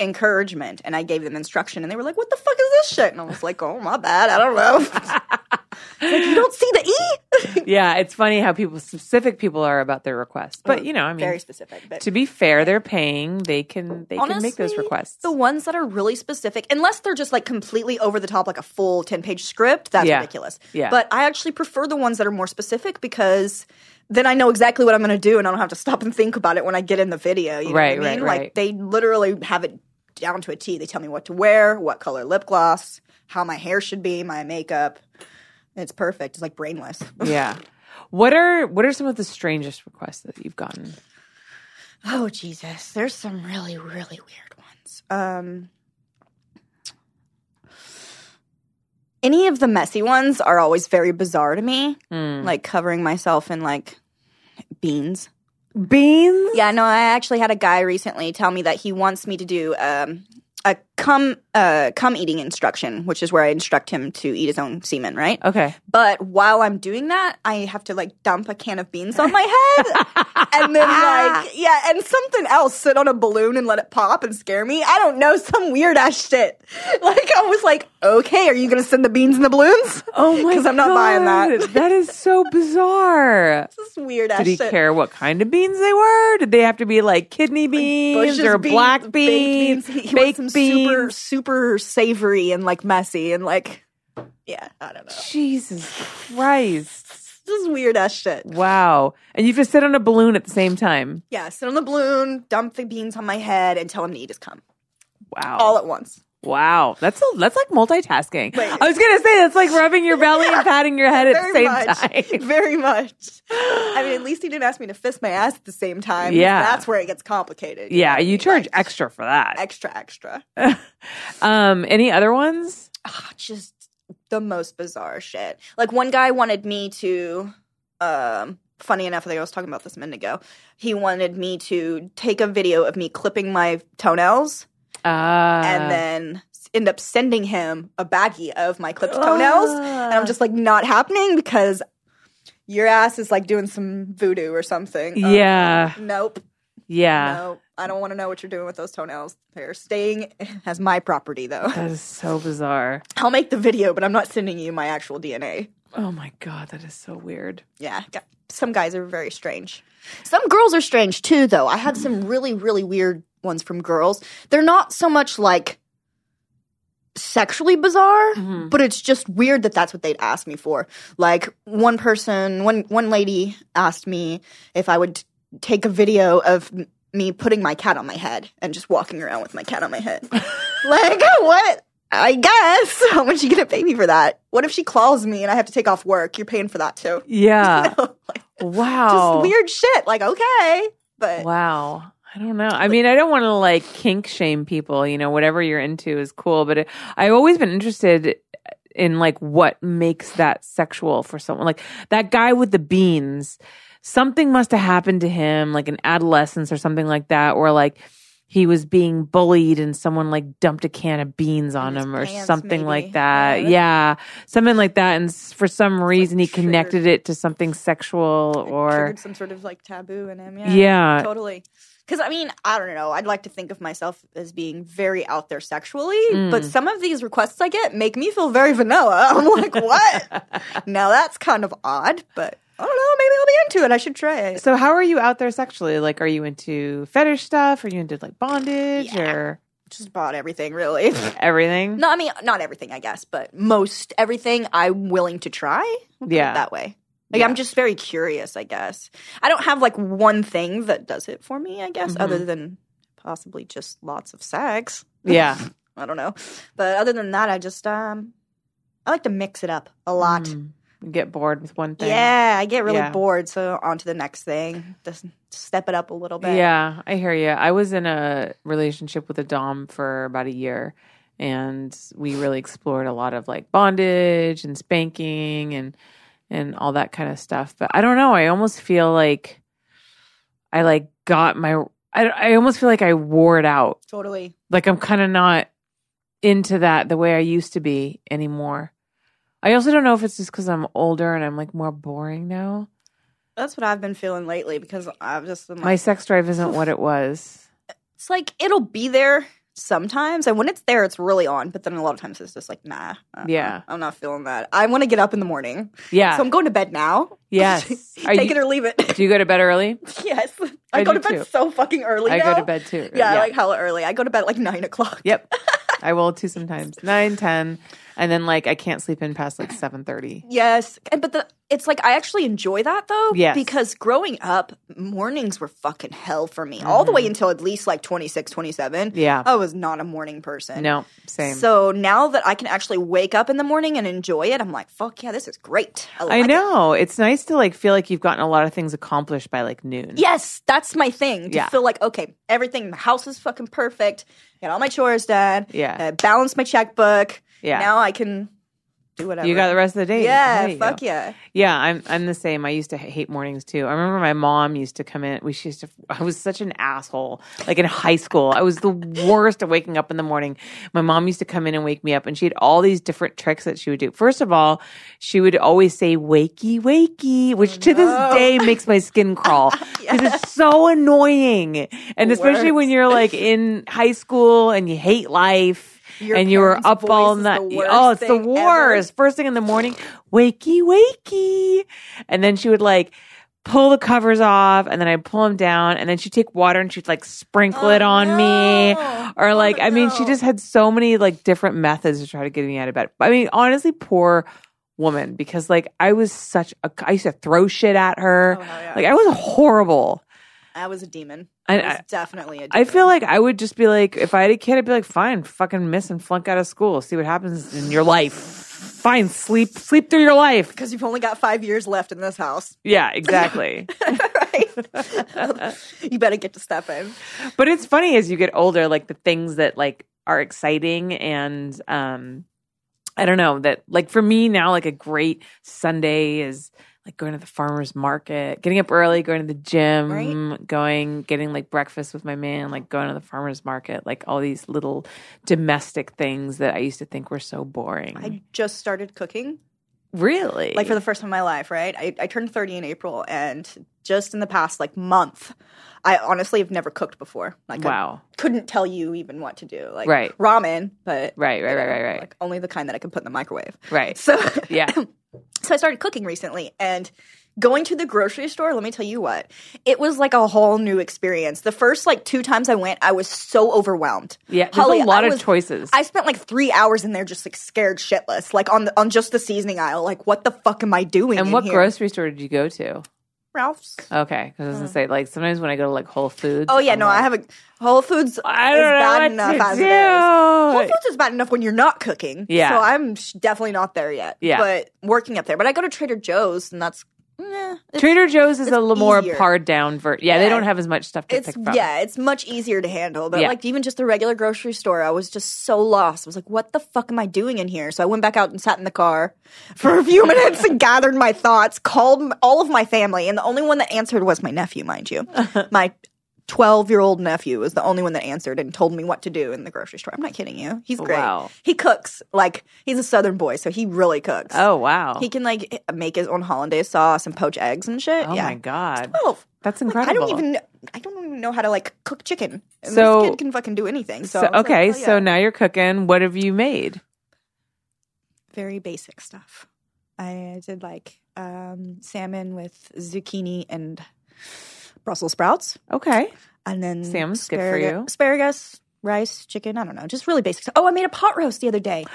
encouragement and I gave them instruction and they were like, "What the fuck is this shit?" And I was like, "Oh my bad, I don't know." Like you don't see the E. Yeah, it's funny how people specific people are about their requests. But mm, you know, I mean Very specific, but to be fair, they're paying. They can they can make those requests. The ones that are really specific, unless they're just like completely over the top, like a full 10 page script, that's Yeah. ridiculous. Yeah. But I actually prefer the ones that are more specific because then I know exactly what I'm going to do and I don't have to stop and think about it when I get in the video. You know Right, what I mean? right, right. Like they literally have it down to a T. They tell me what to wear, what color lip gloss, how my hair should be, my makeup. It's perfect. It's like brainless. yeah. What are what are some of the strangest requests that you've gotten? Oh Jesus, there's some really really weird ones. Um Any of the messy ones are always very bizarre to me, Hmm. like covering myself in like beans. Beans? Yeah, no, I actually had a guy recently tell me that he wants me to do um a cum uh cum eating instruction, which is where I instruct him to eat his own semen, right? Okay. But while I'm doing that, I have to like dump a can of beans on my head. and then like yeah, and something else sit on a balloon and let it pop and scare me. I don't know, some weird ass shit. Like I was like, okay, are you gonna send the beans and the balloons? Oh my because I'm not buying that. That is so bizarre. This is weird ass Did he shit. care what kind of beans they were? Did they have to be like kidney beans Bush's or beans, black baked beans, He, he baked beans? Super super savory and like messy and like yeah, I don't know. Jesus Christ! This is weird ass shit. Wow! And you to sit on a balloon at the same time. Yeah, sit on the balloon, dump the beans on my head, and tell him to eat his cum Wow! all at once. Wow, that's a, that's like multitasking. Wait. I was gonna say that's like rubbing your belly and patting your head at the same much. time. Very much. I mean, at least he didn't ask me to fist my ass at the same time. Yeah. That's where it gets complicated. Yeah, I you charge Like, extra for that. extra, extra. um, any other ones? Ah, just the most bizarre shit. Like one guy wanted me to um funny enough, I think I was talking about this a minute ago. He wanted me to take a video of me clipping my toenails Uh, and then end up sending him a baggie of my clipped toenails. And I'm just like, not happening because your ass is like doing some voodoo or something. Uh, Yeah. nope. yeah. No. I don't want to know what you're doing with those toenails. They're staying as my property though. That is so bizarre. I'll make the video, but I'm not sending you my actual DNA. Oh my god, that is so weird. Yeah, some guys are very strange. Some girls are strange too, though. I had some really, really weird ones from girls. They're not so much like sexually bizarre, Mhm. but it's just weird that that's what they'd ask me for. Like one person, one one lady asked me if I would take a video of me putting my cat on my head and just walking around with my cat on my head. like what? I guess. How much you gonna pay me for that? What if she claws me and I have to take off work? You're paying for that too. Yeah. like, wow. just weird shit. Like, okay, but Wow. I don't know. I mean, I don't want to like kink shame people, you know, whatever you're into is cool, but it, I've always been interested in like what makes that sexual for someone. Like that guy with the beans, something must have happened to him like in adolescence or something like that or like he was being bullied and someone like dumped a can of beans on him or pants, something maybe. like that. Yeah. Yeah. Something like that and for some reason he triggered. connected it to something sexual or some sort of like taboo in him. Yeah, Yeah. totally. Because I mean, I don't know. I'd like to think of myself as being very out there sexually, Mm. but some of these requests I get make me feel very vanilla. I'm like, what? now that's kind of odd, but I don't know. Maybe I'll be into it. I should try it. So how are you out there sexually? Like, are you into fetish stuff? Are you into like bondage Yeah. or Just bought everything, really. everything? no, I mean, not everything, I guess, but most everything I'm willing to try. We'll Yeah. that way. Like Yeah. I'm just very curious, I guess. I don't have like one thing that does it for me, I guess, Mm-hmm. other than possibly just lots of sex. Yeah. I don't know. But other than that, I just um I like to mix it up a lot. Mm. Get bored with one thing. Yeah, I get really Yeah. bored, so on to the next thing. Just step it up a little bit. Yeah, I hear you. I was in a relationship with a dom for about a year, and we really explored a lot of like bondage and spanking and and all that kind of stuff. But I don't know. I almost feel like I like got my. I I almost feel like I wore it out. Totally. like I'm kind of not into that the way I used to be anymore. I also don't know if it's just because I'm older and I'm like more boring now. That's what I've been feeling lately because I've just been like, My sex drive isn't what it was. it's like it'll be there sometimes, and when it's there, it's really on. But then a lot of times it's just like, nah, uh-uh, Yeah. I'm not feeling that. I want to get up in the morning, Yeah. so I'm going to bed now. yes. Take you, it or leave it. do you go to bed early? yes, I, I go to bed too. so fucking early. I go to bed too. Yeah, like hella early. I go to bed at like nine o'clock. Yep. I will too sometimes. Nine, ten, and then like I can't sleep in past like seven thirty. Yes, and but the it's like I actually enjoy that though. Yes. because growing up, mornings were fucking hell for me. All the way until at least like 26, 27. Mm-hmm. Yeah. I was not a morning person. No, same. So now that I can actually wake up in the morning and enjoy it, I'm like, fuck yeah, this is great. I like it. know it's nice to like feel like you've gotten a lot of things accomplished by like noon. Yes, that's my thing. To Yeah. feel like, okay, everything the house is fucking perfect. Get all my chores done. Yeah. Uh, balance my checkbook. Yeah. Now I can do whatever. You got the rest of the day. Yeah, There you fuck go. yeah. Yeah, I'm I'm the same. I used to hate mornings too. I remember my mom used to come in. We she used to. I was such an asshole. Like in high school, I was the worst at waking up in the morning. My mom used to come in and wake me up, and she had all these different tricks that she would do. First of all, she would always say "wakey, wakey," oh, which to this day makes my skin crawl because it's so annoying. And especially when you're like in high school and you hate life. Your and you were up all night. Oh, it's the thing ever. worst first thing in the morning, wakey, wakey. And then she would like pull the covers off and then I'd pull them down and then she'd take water and she'd like sprinkle it Oh, on me. Oh, or oh, like, Oh, I mean, she just had so many like different methods to try to get me out of bed. I mean, honestly, poor woman because like I was such a, I used to throw shit at her. Oh, yeah. Like I was horrible. I was a demon. I- I was definitely a demon. I feel like I would just be like, if I had a kid, I'd be like, fine, fucking miss and flunk out of school. See what happens in your life. Fine, sleep, sleep through your life. because you've only got five years left in this house, Yeah, exactly. right? you better get to step in. but it's funny as you get older, like the things that like are exciting and um I don't know that like for me now, like a great Sunday is like going to the farmer's market, getting up early, going to the gym, Right. going, getting like breakfast with my man, like going to the farmer's market, like all these little domestic things that I used to think were so boring. I just started cooking, really? like for the first time in my life, right? I, I turned 30 in April, and just in the past like month, I honestly have never cooked before. Like, I wow. couldn't tell you even what to do. Like, Right. ramen, but Right, right, you right, know, right, right. Like only the kind that I can put in the microwave. Right. So Yeah. so I started cooking recently and going to the grocery store, let me tell you what, it was like a whole new experience. The first like two times I went, I was so overwhelmed. Yeah. There's Holly, a lot I of choices. I spent like three hours in there just like scared shitless, like on the, on just the seasoning aisle. Like, what the fuck am I doing? and what here? grocery store did you go to? Ralph's. Okay, because I was going to uh. say, like, sometimes when I go to like Whole Foods. Oh yeah, I'm no, like, I have a Whole Foods. I don't know bad what enough to as do. it is. Whole Foods is bad enough when you're not cooking. Yeah. So I'm sh- definitely not there yet. Yeah. But working up there. But I go to Trader Joe's and that's it's, Trader Joe's is a little more easier. pared down for yeah, they don't have as much stuff to it's pick from. yeah, it's much easier to handle. But Yeah. like even just the regular grocery store, I was just so lost. I was like, what the fuck am I doing in here? So I went back out and sat in the car for a few minutes and gathered my thoughts, called all of my family, and the only one that answered was my nephew, mind you. my 12 year old nephew was the only one that answered and told me what to do in the grocery store. I'm not kidding you. He's great. Wow. He cooks. Like, he's a southern boy, so he really cooks. Oh wow. He can, like, make his own hollandaise sauce and poach eggs and shit. oh yeah. my god. 12. That's Like, incredible. I don't even I don't even know how to like cook chicken. And So- this kid can fucking do anything. So, So, was like, okay, oh, so now you're cooking. What have you made? very basic stuff. I did like um, salmon with zucchini and Brussels sprouts, Okay. and then Salmon's good for asparagus- you. Asparagus, rice, chicken. I don't know, just really basic. Oh, I made a pot roast the other day.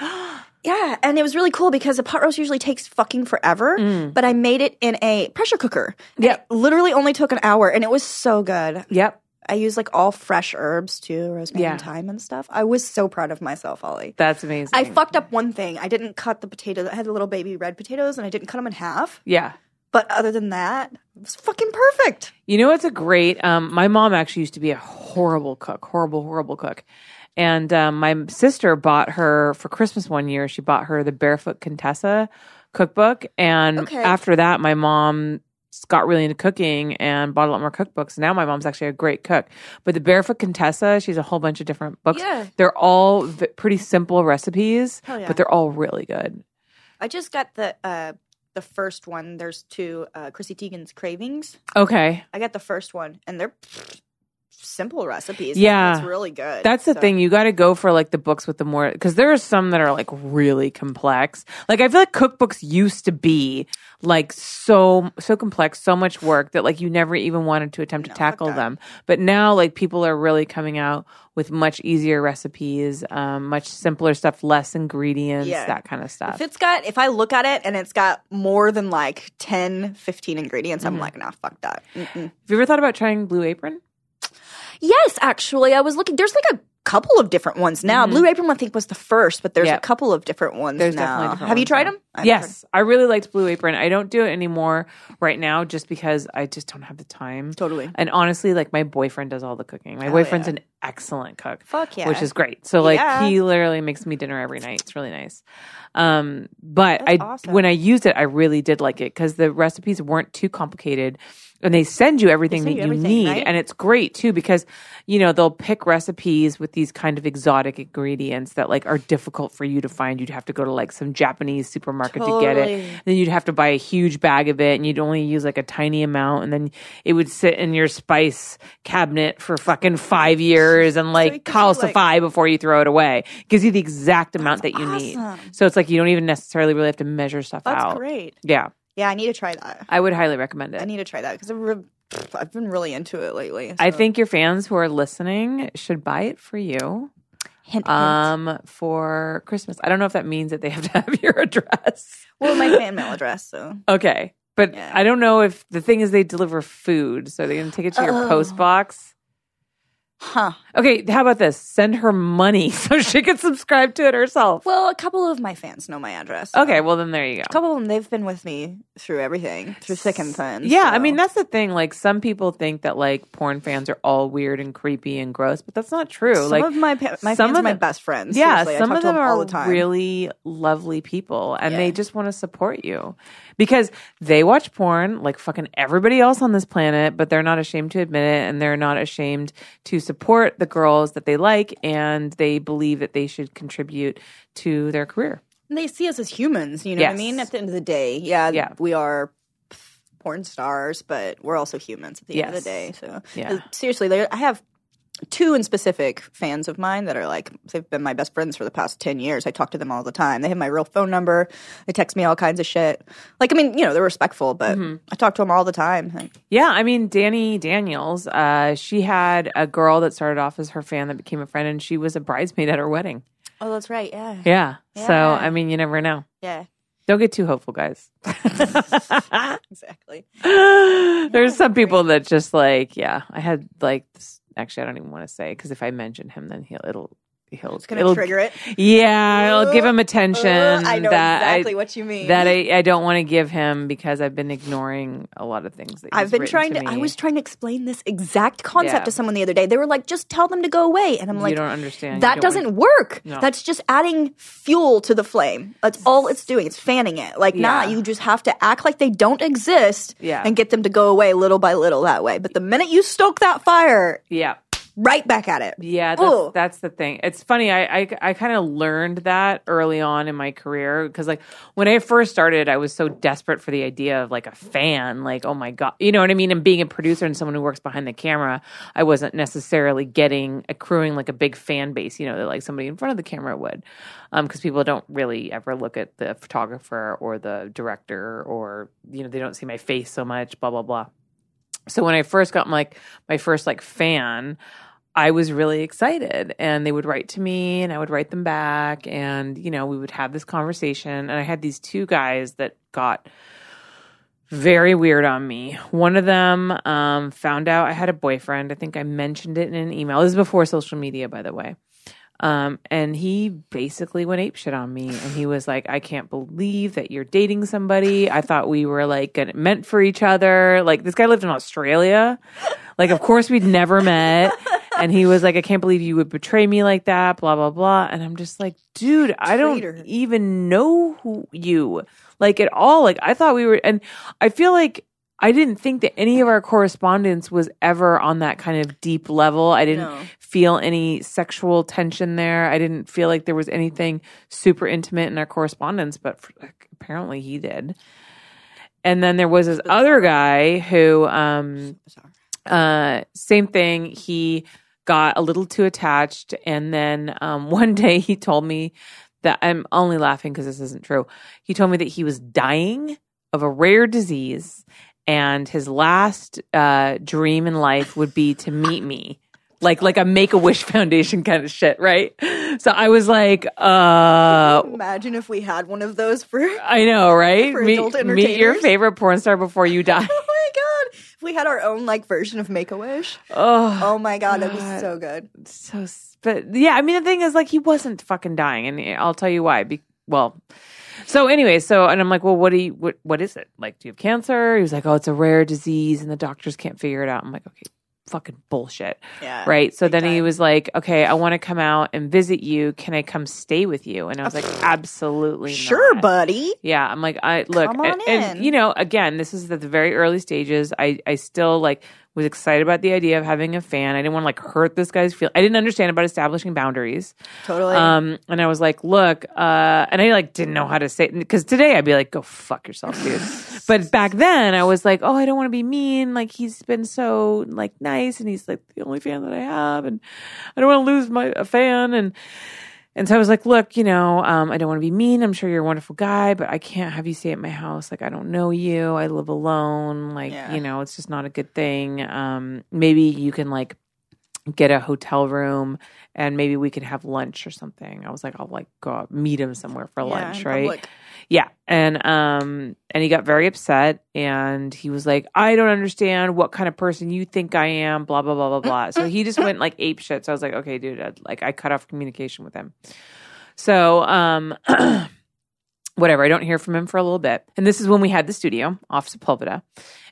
Yeah, and it was really cool because a pot roast usually takes fucking forever, Mm. but I made it in a pressure cooker. Yeah, literally only took an hour, and it was so good. Yep. I used like all fresh herbs too, rosemary Yeah. and thyme and stuff. I was so proud of myself, Holly. That's amazing. I fucked up one thing. I didn't cut the potatoes. I had the little baby red potatoes, and I didn't cut them in half. yeah. But other than that, it was fucking perfect. You know it's a great? Um, my mom actually used to be a horrible cook, horrible, horrible cook. And um, my sister bought her for Christmas one year. She bought her the Barefoot Contessa cookbook, and Okay. after that, my mom got really into cooking and bought a lot more cookbooks. Now my mom's actually a great cook. But the Barefoot Contessa, she's a whole bunch of different books. Yeah. They're all v- pretty simple recipes, yeah. but they're all really good. I just got the uh, the first one. There's two uh, Chrissy Teigen's Cravings. Okay. I got the first one, and they're simple recipes. Yeah. it's really good. That's the So- thing. You got to go for like the books with the more because there are some that are like really complex. Like I feel like cookbooks used to be like so so complex, so much work that like you never even wanted to attempt No, to tackle them. But now like people are really coming out with much easier recipes, um, much simpler stuff, less ingredients, Yeah. that kind of stuff. If it's got, if I look at it and it's got more than like 10, 15 ingredients, Mm-hmm. I'm like, nah, fuck that. Mm-mm. Have you ever thought about trying Blue Apron? Yes, actually, I was looking. There's like a couple of different ones now. Blue Apron, I think, was the first, but there's Mm-hmm. Yep. a couple of different ones There's now. different Have you tried now. them? I've yes, I really liked Blue Apron. I don't do it anymore right now just because I just don't have the time. Totally. And honestly, like my boyfriend does all the cooking. My Oh, boyfriend's yeah. an excellent cook. Fuck yeah. Which is great. So like Yeah. he literally makes me dinner every night. It's really nice. Um but I awesome. when I used it I really did like it cuz the recipes weren't too complicated and they send you everything send that you you everything, need right? and it's great too because you know they'll pick recipes with these kind of exotic ingredients that like are difficult for you to find. You'd have to go to like some Japanese supermarket to get Totally. it. Then you'd have to buy a huge bag of it and you'd only use like a tiny amount and then it would sit in your spice cabinet for fucking 5 years and like gives you, like- calcify before you throw it away. It gives you the exact amount that you need. So it's like you don't even necessarily really have to measure stuff That's out. great. Yeah. Yeah, I need to try that. I would highly recommend it. I need to try that because I've, re- I've been really into it lately. I think your fans who are listening should buy it for you. hint, hint. um for Christmas. I don't know if that means that they have to have your address. well, my fan mail address. So Okay. But Yeah. I don't know if the thing is they deliver food, so they're gonna take it to your Oh. post box. Huh. Okay, how about this? Send her money so she can subscribe to it herself. Well, a couple of my fans know my address. Okay, well then there you go. A couple of them, they've been with me through everything, through thick and thin. Yeah, I so- mean that's the thing. Like some people think that like porn fans are all weird and creepy and gross, but that's not true. some like of my pa- my some fans of are my them- best friends. yeah, Seriously, I some talk of to them all are the time. really lovely people, and they Yeah. just want to support you because they watch porn like fucking everybody else on this planet, but they're not ashamed to admit it, and they're not ashamed to support the girls that they like, and they believe that they should contribute to their career. And they see us as humans. You know what I mean? At the end of the day, yeah, Yeah. we are porn stars, but we're also humans at the end of the day. So Yeah. seriously, I have two in specific fans of mine that are like they've been my best friends for the past 10 years i talk to them all the time they have my real phone number they text me all kinds of shit like i mean you know they're respectful but Mm-hmm. i talk to them all the time Yeah, I mean Dani Daniels, uh, she had a girl that started off as her fan that became a friend, and she was a bridesmaid at her wedding. oh that's right yeah Yeah. So I mean, you never know. yeah Don't get too hopeful, guys. exactly There's some people that just like, yeah. I had like, this, actually, I don't even want to say because if I mention him, then he'll it'll he'll it's gonna trigger it Yeah, it'll give him attention. Uh, i know exactly I, what you mean that I, I don't want to give him because I've been ignoring a lot of things that he's I've been trying to. to. I was trying to explain this exact concept Yeah. to someone the other day. They were like, "Just tell them to go away," and I'm you like, don't understand. "That don't doesn't want- work. No. That's just adding fuel to the flame. That's all it's doing. It's fanning it. Like, nah, you just have to act like they don't exist, Yeah. and get them to go away little by little that way. But the minute you stoke that fire, Yeah. Right back at it. Yeah, that's, that's the thing. It's funny. I I, I kind of learned that early on in my career because like when I first started, I was so desperate for the idea of like a fan. Like, oh my god, you know what I mean? And being a producer and someone who works behind the camera, I wasn't necessarily getting accruing like a big fan base. You know, that like somebody in front of the camera would, um, because people don't really ever look at the photographer or the director or you know they don't see my face so much. Blah blah blah. So when I first got like my first like fan, I was really excited and they would write to me and I would write them back and you know we would have this conversation and I had these two guys that got very weird on me. One of them um, found out I had a boyfriend. I think I mentioned it in an email. This is before social media, by the way. Um, and he basically went ape shit on me. And he was like, I can't believe that you're dating somebody. I thought we were like meant for each other. Like this guy lived in Australia. Like, of course we'd never met. And he was like, I can't believe you would betray me like that, blah, blah, blah. And I'm just like, dude, I don't Traitor. even know who you like at all. Like I thought we were, and I feel like I didn't think that any of our correspondence was ever on that kind of deep level. I didn't No. Feel any sexual tension there. I didn't feel like there was anything super intimate in our correspondence, but f apparently he did. And then there was this other guy who, um, uh, same thing. He got a little too attached, and then um, one day he told me that I'm only laughing because this isn't true. He told me that he was dying of a rare disease, and his last uh, dream in life would be to meet me. Like like a Make a Wish Foundation kind of shit, right? So I was like, uh Imagine if we had one of those for. I know, right? For meet, meet your favorite porn star before you die. Oh my god! If we had our own like version of Make a Wish. oh, Oh my god, that'd be so good. so but yeah i mean the thing is like he wasn't fucking dying and i'll tell you why Be- well so anyway so and i'm like well what do you what, what is it like do you have cancer he was like oh it's a rare disease and the doctors can't figure it out i'm like okay fucking bullshit Yeah. right so then he was like okay i want to come out and visit you can i come stay with you and i was like absolutely Sure, not. buddy. Yeah, I'm like, I look, and, and, you know, again, this is at the very early stages. I, I still like was excited about the idea of having a fan. I didn't want to like hurt this guy's feel. I didn't understand about establishing boundaries. Totally. Um, and I was like, look, uh, and I like didn't know how to say because today I'd be like, go fuck yourself, dude. but back then I was like, oh, I don't want to be mean. Like he's been so like nice, and he's like the only fan that I have, and I don't want to lose my a fan and. And so I was like, look, you know, um, I don't want to be mean. I'm sure you're a wonderful guy, but I can't have you stay at my house. Like, I don't know you. I live alone. Like, Yeah. you know, it's just not a good thing. Um, maybe you can like get a hotel room and maybe we could have lunch or something. I was like, I'll like go out, meet him somewhere for Yeah, lunch, right? public. Yeah, and um, and he got very upset, and he was like, "I don't understand what kind of person you think I am." Blah blah blah blah blah. so he just went like ape shit. So I was like, "Okay, dude," I'd, like I cut off communication with him. So um, whatever. I don't hear from him for a little bit, and this is when we had the studio off Sepulveda,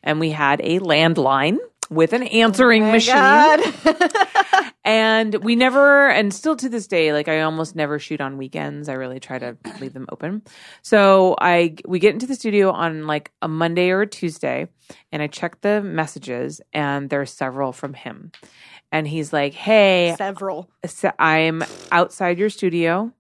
and we had a landline with an answering Oh machine. And we never, and still to this day, like I almost never shoot on weekends. I really try to leave them open. So I, we get into the studio on like a Monday or a Tuesday, and I check the messages, and there's several from him, and he's like, "Hey, Several. I'm outside your studio."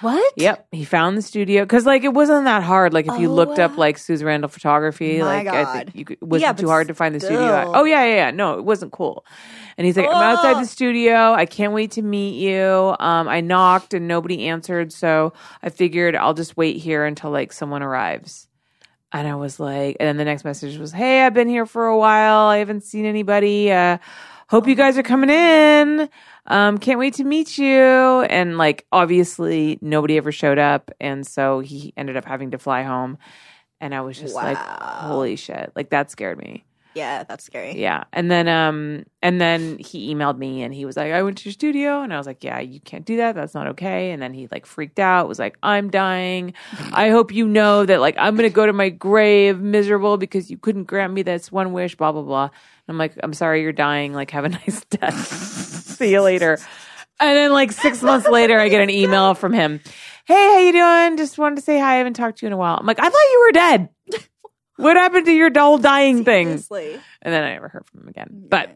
What? Yep, he found the studio because like it wasn't that hard. Like if you Oh, looked up like Suze Randall photography, My like I God. think you could, it wasn't too hard to find the studio. Oh yeah, yeah, yeah. No, it wasn't cool. And he's like, I'm outside Oh. the studio. I can't wait to meet you. Um, I knocked and nobody answered, so I figured I'll just wait here until like someone arrives. And I was like, and then the next message was, Hey, I've been here for a while. I haven't seen anybody. Uh, hope you guys are coming in. Um, can't wait to meet you. And like, obviously, nobody ever showed up. And so he ended up having to fly home. And I was just like, holy shit. Like, that scared me. Yeah, that's scary. Yeah. And then um and then he emailed me and he was like, I went to your studio and I was like, Yeah, you can't do that. That's not okay. And then he like freaked out, was like, I'm dying. I hope you know that like I'm gonna go to my grave miserable because you couldn't grant me this one wish, blah blah blah. And I'm like, I'm sorry you're dying. Like have a nice death. See you later. And then like six months later I get an email from him. Hey, how you doing? Just wanted to say hi. I haven't talked to you in a while. I'm like, I thought you were dead. What happened to your whole dying thing? Seriously. And then I never heard from him again. But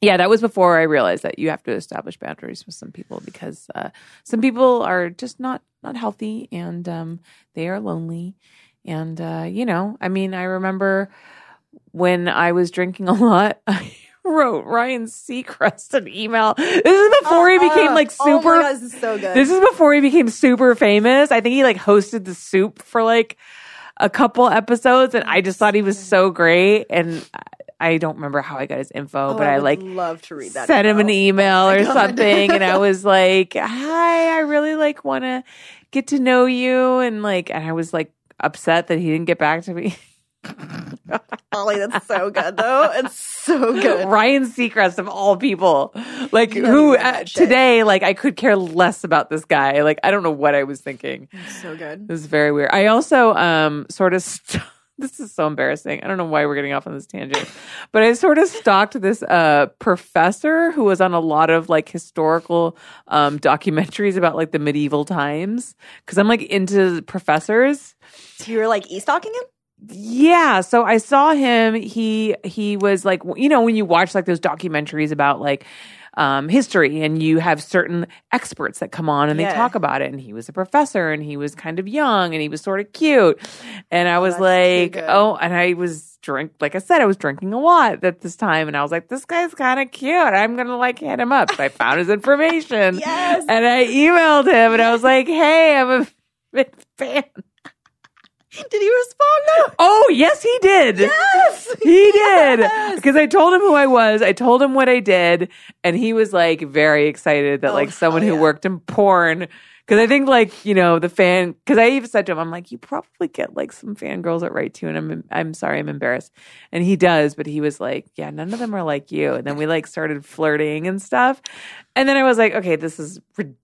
yeah, that was before I realized that you have to establish boundaries with some people because uh, some people are just not not healthy and um, they are lonely. And uh, you know, I mean, I remember when I was drinking a lot. I wrote Ryan Seacrest an email. This is before he became like Oh my super. God, this is so good. This is before he became super famous. I think he like hosted the soup for like a couple episodes and I just thought he was so great and I- I don't remember how I got his info, Oh, but I, would like love to read that. sent him an oh email or God. something and I was like, "Hi, I really like want to get to know you." And like and I was like upset that he didn't get back to me. Holly, that's so good though. It's so good. Ryan Seacrest of all people. Like who uh, today like I could care less about this guy. Like I don't know what I was thinking. So good. It was very weird. I also um sort of st- this is so embarrassing. I don't know why we're getting off on this tangent, but I sort of stalked this uh professor who was on a lot of like historical um documentaries about like the medieval times because I'm like into professors. So you were like e-stalking him? Yeah, so I saw him. He he was like you know when you watch like those documentaries about like um, history and you have certain experts that come on and they Yeah. talk about it. And he was a professor and he was kind of young and he was sort of cute. And I was that's like, oh, and I was drink like I said, I was drinking a lot at this time, and I was like, this guy's kind of cute. I'm gonna like hit him up. So I found his information. Yes. And I emailed him and I was like, hey, I'm a fan. Did he respond though? Oh, yes, he did. Yes. He did. Because I told him who I was. I told him what I did. And he was like very excited that Oh, like someone who yeah. worked in porn. Because I think like, you know, the fan, because I even said to him, I'm like, you probably get like some fangirls that write to you. And I'm, I'm sorry, I'm embarrassed. And he does. But he was like, yeah, none of them are like you. And then we like started flirting and stuff. And then I was like, okay, this is ridiculous.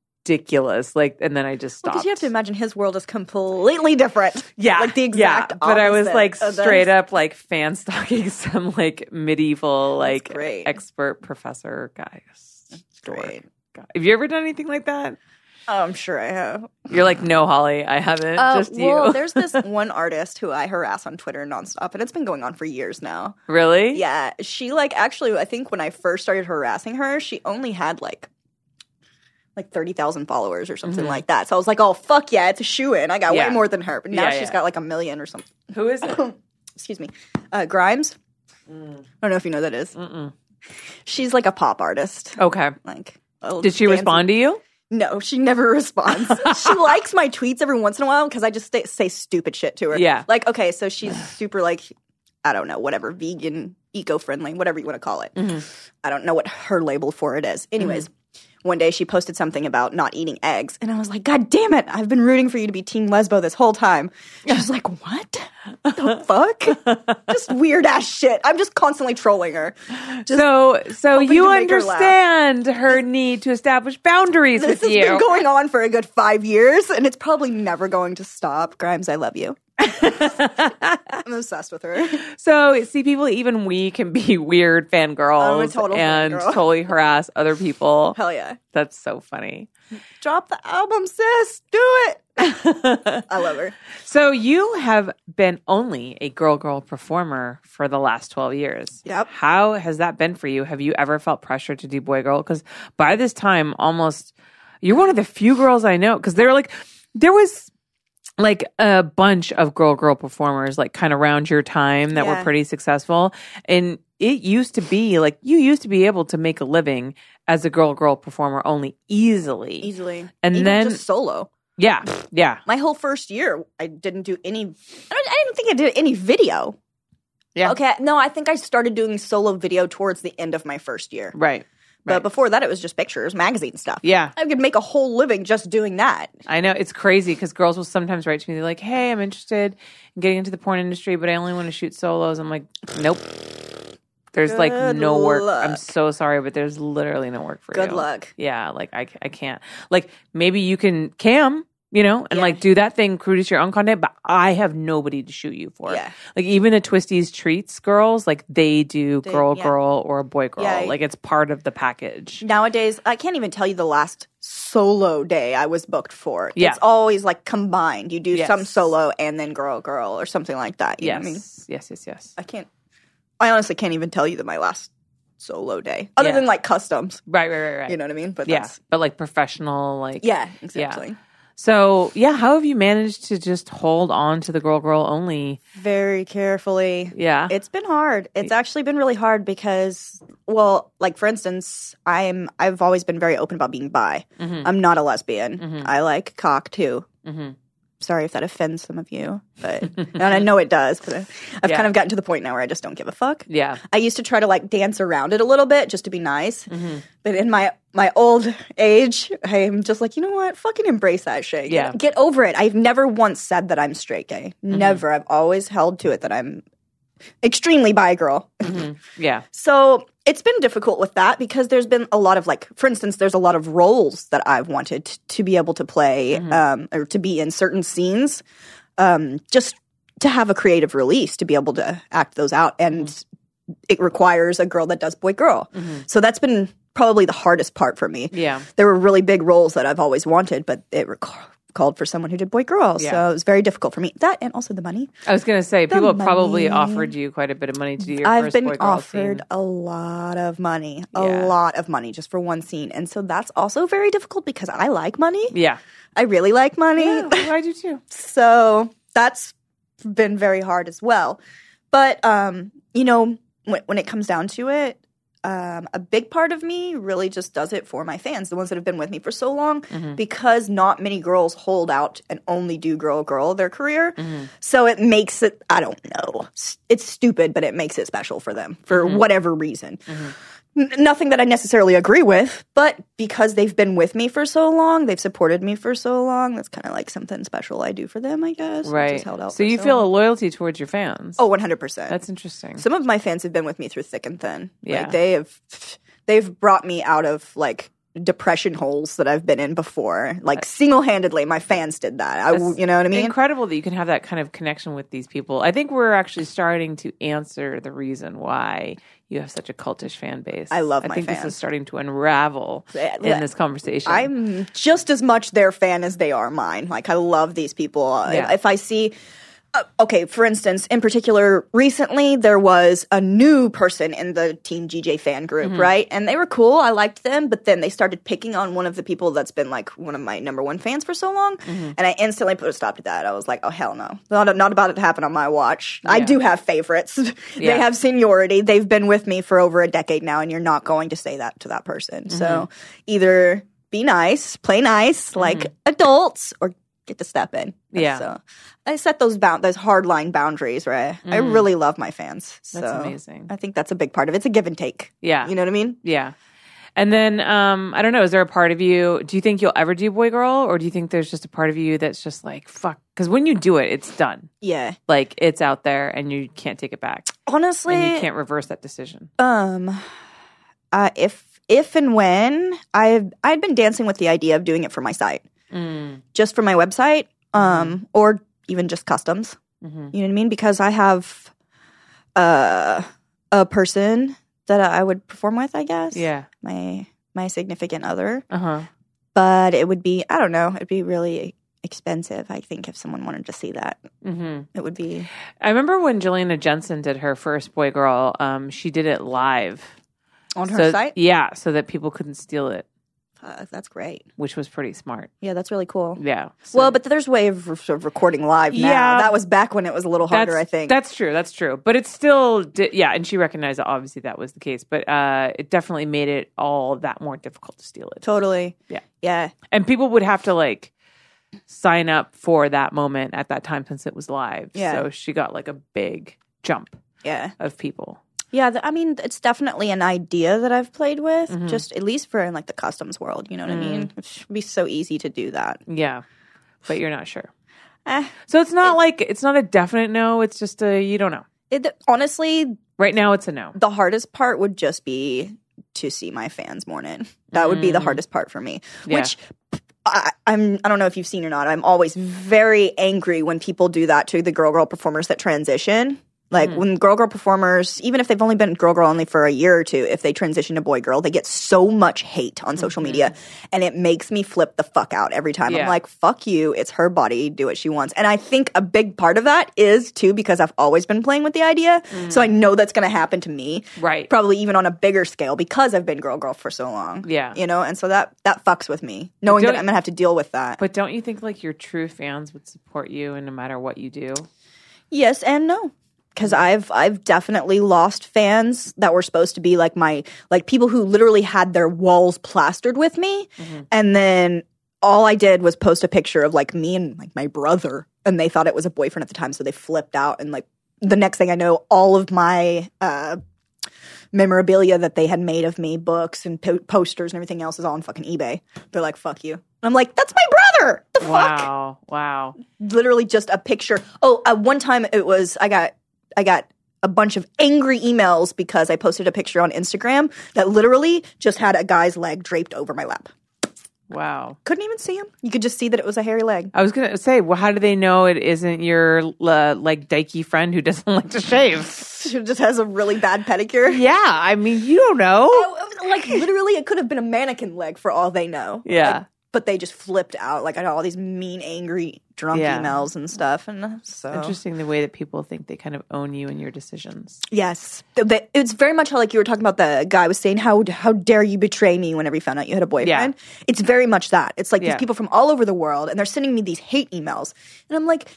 Like, and then I just stopped. Because you have to imagine his world is completely different. Yeah, like the exact. Yeah, but I was like straight up like fan stalking some like medieval like expert professor guy. Great. guy. Have you ever done anything like that? Oh, I'm sure I have. You're like, no, Holly, I haven't. Uh, just you. well, there's this one artist who I harass on Twitter nonstop, and it's been going on for years now. really? Yeah, she like actually, I think when I first started harassing her, she only had like like thirty thousand followers or something like that. So I was like, oh fuck yeah, it's a shoe in. I got Mm-hmm. Yeah. way more than her, but now Yeah, she's yeah. got like a million or something. Who is it? Excuse me, uh, Grimes. I don't know if you know who that is. Mm-mm. She's like a pop artist. Okay. Like, Did she dancing- respond to you? No, she never responds. she likes my tweets every once in a while because I just stay, say stupid shit to her. Yeah. Like, okay, so she's super like, I don't know, whatever, vegan, eco friendly, whatever you want to call it. Mm-hmm. I don't know what her label for it is. Anyways, one day she posted something about not eating eggs, and I was like, God damn it! I've been rooting for you to be Team Lesbo this whole time. She was like, What the fuck? just weird ass shit. I'm just constantly trolling her. Just, So, so you make her understand her need to establish boundaries this with has you. been going on for a good five years, and it's probably never going to stop. Grimes, I love you. I'm obsessed with her. so, see, people, even we can be weird fangirls total and fangirl. totally harass other people. Hell yeah. That's so funny. Drop the album, sis. Do it. I love her. So, you have been only a girl girl performer for the last 12 years. Yep. How has that been for you? Have you ever felt pressure to do boy girl? Because by this time, almost you're one of the few girls I know. Because they're like, there was like a bunch of girl girl performers like kind of around your time that were pretty successful and it used to be like you used to be able to make a living as a girl girl performer only easily Easily. And Even then- just solo. yeah yeah My whole first year, I didn't do any. I, don't, I didn't think I did any video. Yeah. Okay. No, I think I started doing solo video towards the end of my first year. right But right. before that, it was just pictures, magazine stuff. yeah I could make a whole living just doing that. I know it's crazy because girls will sometimes write to me. They're like, "Hey, I'm interested in getting into the porn industry, but I only want to shoot solos." I'm like, "Nope." There's like no work. I'm so sorry, but there's literally no work for you. Good luck. Yeah, like I, I can't. Like maybe you can cam, you know, and Yeah. like do that thing, produce your own content, but I have nobody to shoot you for. Yeah. Like even the Twistys treats girls, like they do They- girl yeah. girl or boy girl. Yeah. Like it's part of the package. Nowadays, I can't even tell you the last solo day I was booked for. Yeah. It's always like combined. You do Yes. some solo and then girl, girl, or something like that. You Yes. I mean? Yes, yes, yes. I can't. I honestly can't even tell you that my last solo day, other than like customs. Right, right, right, right. You know what I mean? But yeah. But like professional, like yeah, exactly. So yeah, how have you managed to just hold on to the girl girl only? Very carefully. Yeah. It's been hard. It's actually been really hard because, well, like for instance, I'm I've always been very open about being bi. Mhm. I'm not a lesbian. Mhm. I like cock too. Mhm. Sorry if that offends some of you, but and I know it does. But I've Yeah. kind of gotten to the point now where I just don't give a fuck. yeah. I used to try to like dance around it a little bit just to be nice, Mhm. but in my my old age, I'm just like, you know what? Fucking embrace that shit. Yeah. get, over it. I've never once said that I'm straight gay. Mm-hmm. Never. I've always held to it that I'm extremely bi girl. Mhm. Yeah. So it's been difficult with that because there's been a lot of like, for instance, there's a lot of roles that I've wanted t- to be able to play Mm-hmm. um, or to be in certain scenes, um, just to have a creative release to be able to act those out, and Mm-hmm. it requires a girl that does boy girl. So that's been probably the hardest part for me. Yeah. There were really big roles that I've always wanted, but it requ- called for someone who did boy girl, Yeah. so it was very difficult for me. That and also the money. I was gonna say people probably offered you quite a bit of money to do your I've first been offered scene. a lot of money, a Yeah. lot of money just for one scene, and so that's also very difficult because I like money. Yeah. I really like money, Yeah, I do too. so that's been very hard as well. But um, you know, when, when it comes down to it, um, a big part of me really just does it for my fans, the ones that have been with me for so long, Mm-hmm. because not many girls hold out and only do girl girl their career. Mm-hmm. So it makes it, I don't know, it's stupid, but it makes it special for them for Mm-hmm. whatever reason. Nothing that I necessarily agree with, but because they've been with me for so long, they've supported me for so long, that's kind of like something special I do for them, I guess. Right. just held out So you feel long. a loyalty towards your fans. Oh, 100%. that's interesting. Some of my fans have been with me through thick and thin. Yeah. Like they have they've brought me out of like depression holes that I've been in before. Like uh, single-handedly my fans did that. I That's you know what I mean? Incredible that you can have that kind of connection with these people. I think we're actually starting to answer the reason why you have such a cultish fan base. I love I think this is starting to unravel in this conversation. I'm just as much their fan as they are mine. Like I love these people. Yeah. If I see uh, okay, for instance, in particular, recently there was a new person in the Team GJ fan group, Mm-hmm. right? And they were cool. I liked them, but then they started picking on one of the people that's been like one of my number one fans for so long, Mm-hmm. and I instantly put a stop to that. I was like, oh hell no, not not about it to happen on my watch. I do have favorites. Yeah. they have seniority. They've been with me for over a decade now, and you're not going to say that to that person. So Mm-hmm. either be nice, play nice, like adults, or get to step in. Yeah. So I set those bound those hard line boundaries, right? I really love my fans. So Mm. That's amazing. I think that's a big part of it. It's a give and take. yeah. You know what I mean? Yeah. And then um, I don't know. Is there a part of you? Do you think you'll ever do boy girl, or do you think there's just a part of you that's just like fuck? Because when you do it, it's done. Yeah. Like it's out there, and you can't take it back, Honestly, and you can't reverse that decision. Um, uh, if if and when I I'd been dancing with the idea of doing it for my site, Mm. just for my website, um, or even just customs. hmm You know what I mean? Because I have uh, a person that I would perform with. I guess. Yeah. My my significant other, Uh huh. but it would be I don't know. It'd be really expensive. I think if someone wanted to see that, hmm it would be. I remember when Jelena Jensen did her first boy girl. Um, she did it live On her So- site? Yeah, so that people couldn't steal it, Uh, that's great. which was pretty smart. Yeah, that's really cool. Yeah. So Well, but there's way of, sort of recording live now. Yeah. That was back when it was a little harder, I think. That's true. That's true. But it's still, di- yeah. And she recognized that obviously that was the case, but uh, it definitely made it all that more difficult to steal it. totally. Yeah. Yeah. And people would have to like sign up for that moment at that time since it was live. Yeah. So she got like a big jump Yeah. of people. Yeah. th- I mean, it's definitely an idea that I've played with, Mm-hmm. just at least for in like the customs world. You know what I Mm. mean? It should be so easy to do that. Yeah. But you're not sure. Eh, So it's not like, it's not a definite no. It's just a, you don't know. it, honestly, Right now it's a no. the hardest part would just be to see my fans mourning. That would be the hardest part for me. Mm. Yeah. Which I, I'm I don't know if you've seen or not. I'm always very angry when people do that to the girl girl performers that transition. Like Mm. when girl girl performers, even if they've only been girl girl only for a year or two, if they transition to boy girl, they get so much hate on social media, and it makes me flip the fuck out every time. Mm-hmm. Yeah. I'm like, fuck you, it's her body, do what she wants. And I think a big part of that is too because I've always been playing with the idea, so I know that's going to happen to me Mm. Right. probably even on a bigger scale because I've been girl girl for so long. Yeah. You know, and so that that fucks with me. Knowing that I'm gonna have to deal with that. But don't you think like your true fans would support you and no matter what you do? yes and no. Cause I've I've definitely lost fans that were supposed to be like my like people who literally had their walls plastered with me and then all I did was post a picture of like me and like my brother and they thought it was a boyfriend at the time so they flipped out and like the next thing I know all of my uh memorabilia that they had made of me, books and po- posters and everything else is all on fucking eBay. They're like, fuck you. And I'm like, that's my brother. The fuck? Wow. Wow. Literally just a picture. Oh, uh, one time it was, I got, I got a bunch of angry emails because I posted a picture on Instagram that literally just had a guy's leg draped over my lap. Wow. Couldn't even see him. You could just see that it was a hairy leg. I was gonna say, well, how do they know it isn't your uh, like dykey friend who doesn't like to shave? She just has a really bad pedicure. yeah, I mean, you don't know. Oh, like literally, it could have been a mannequin leg for all they know. Yeah. Like, but they just flipped out. Like I got all these mean, angry, drunk Yeah. emails and stuff. And uh, so Interesting the way that people think they kind of own you and your decisions. yes, it's very much how like you were talking about. The guy was saying, "How how dare you betray me?" Whenever you found out you had a boyfriend, it's very much that. It's like Yeah. these people from all over the world, and they're sending me these hate emails, and I'm like,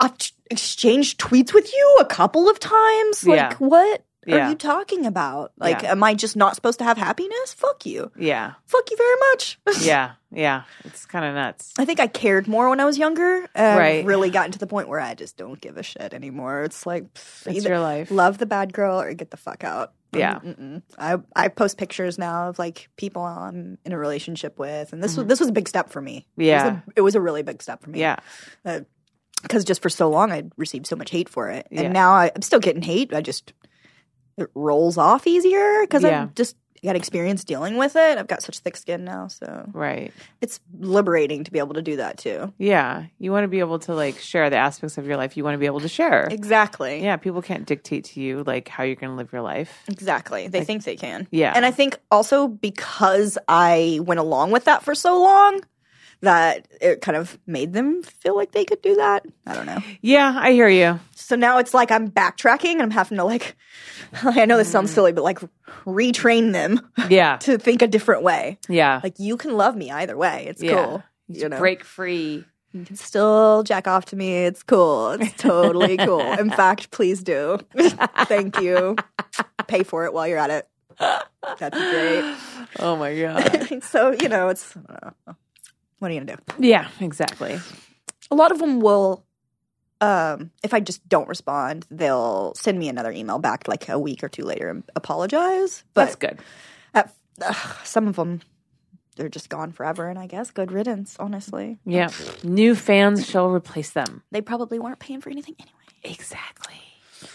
I've exchanged tweets with you a couple of times. Like, Yeah. what Yeah. are you talking about? Like, Yeah. am I just not supposed to have happiness? Fuck you. Yeah, Fuck you very much. yeah, yeah. It's kind of nuts. I think I cared more when I was younger. And Right. Really gotten to the point where I just don't give a shit anymore. It's like pff, It's either your life. love the bad girl or get the fuck out. Yeah. Mm-mm. I I post pictures now of like people I'm in a relationship with, and this Mm-hmm. was this was a big step for me. It was Yeah. a, it was a really big step for me. Yeah, because just for so long I received so much hate for it, Yeah. and now I, I'm still getting hate. I just it rolls off easier because Yeah. I've just got experience dealing with it. I've got such thick skin now, so right. it's liberating to be able to do that too. Yeah, you want to be able to like share the aspects of your life you want to be able to share. Exactly. Yeah, people can't dictate to you like how you're going to live your life. Exactly. They think they can. Yeah. And I think also because I went along with that for so long, that it kind of made them feel like they could do that. I don't know. Yeah, I hear you. So now it's like I'm backtracking and I'm having to like, I know this sounds mm. silly, but like retrain them Yeah, to think a different way. yeah, Like you can love me either way. It's yeah. cool. You know, Break free. you can still jack off to me. It's cool. It's totally cool. In fact, please do. Thank you. Pay for it while you're at it. That'd be great. Oh my god. so you know, it's I don't know. What are you gonna do? yeah, exactly. A lot of them will, um, if I just don't respond, they'll send me another email back like a week or two later and apologize. But That's good. at, some of them they're just gone forever, and I guess good riddance. Honestly, Yeah. New fans shall replace them. they probably weren't paying for anything anyway. Exactly.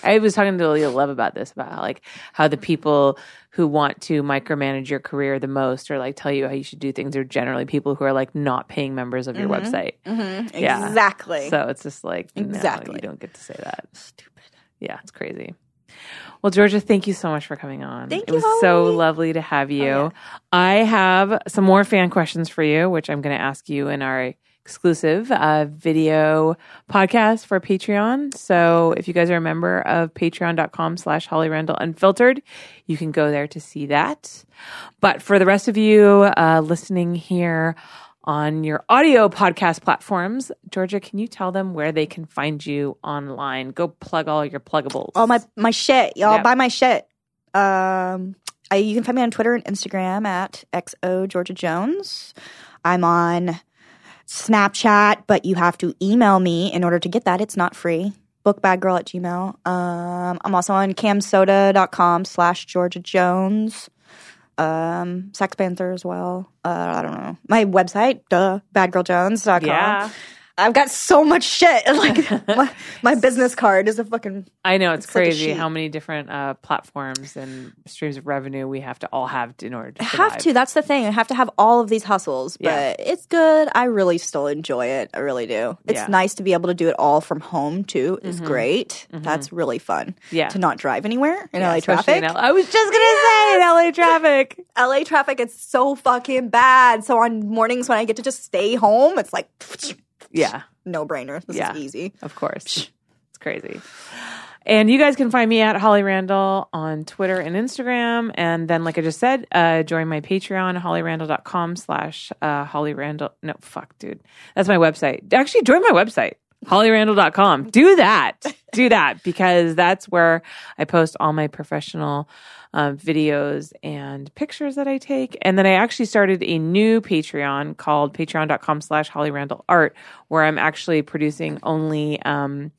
I was talking to Leah Love about this, about how, like how the people who want to micromanage your career the most or like tell you how you should do things are generally people who are like not paying members of your website. Mm-hmm. Yeah. Exactly. So it's just like no, Exactly. you don't get to say that. Stupid. Yeah, it's crazy. Well, Georgia, thank you so much for coming on. Thank it you, was so lovely to have you. yeah. I have some more fan questions for you, which I'm going to ask you in our exclusive uh, video podcast for Patreon. So if you guys are a member of patreon.com slash Holly Randall Unfiltered, you can go there to see that. But for the rest of you uh, listening here on your audio podcast platforms, Georgia, can you tell them where they can find you online? Go plug all your pluggables. All my my shit, y'all. Yep. Buy my shit. Um, I, you can find me on Twitter and Instagram at xo Georgia Jones. I'm on Snapchat, but you have to email me in order to get that. It's not free. Bookbadgirl at gmail. Um, I'm also on camsoda.com slash Georgia Jones. Um, Sex Panther as well. Uh, I don't know. My website, duh, badgirljones.com. Yeah. I've got so much shit. Like my, my business card is a fucking I know it's, It's crazy how many different uh, platforms and streams of revenue we have to all have in order to I survive. have to. That's the thing. I have to have all of these hustles, but Yeah. it's good. I really still enjoy it. I really do. It's Yeah. Mm-hmm. nice to be able to do it all from home too. It's great. That's really fun. Yeah. To not drive anywhere in Yeah, LA traffic. in L- I was just gonna say in LA traffic. LA traffic is so fucking bad. So on mornings when I get to just stay home, it's like Yeah, no brainer. This Yeah. is easy. of course. It's crazy. And you guys can find me at Holly Randall on Twitter and Instagram. And then, like I just said, uh, join my Patreon, hollyrandall.com slash uh, Holly Randall. No, fuck, dude. That's my website. Actually, join my website, hollyrandall.com. Do that. Do that because that's where I post all my professional um, videos and pictures that I take. And then I actually started a new Patreon called patreon.com slash Holly Randall Art, where I'm actually producing only um,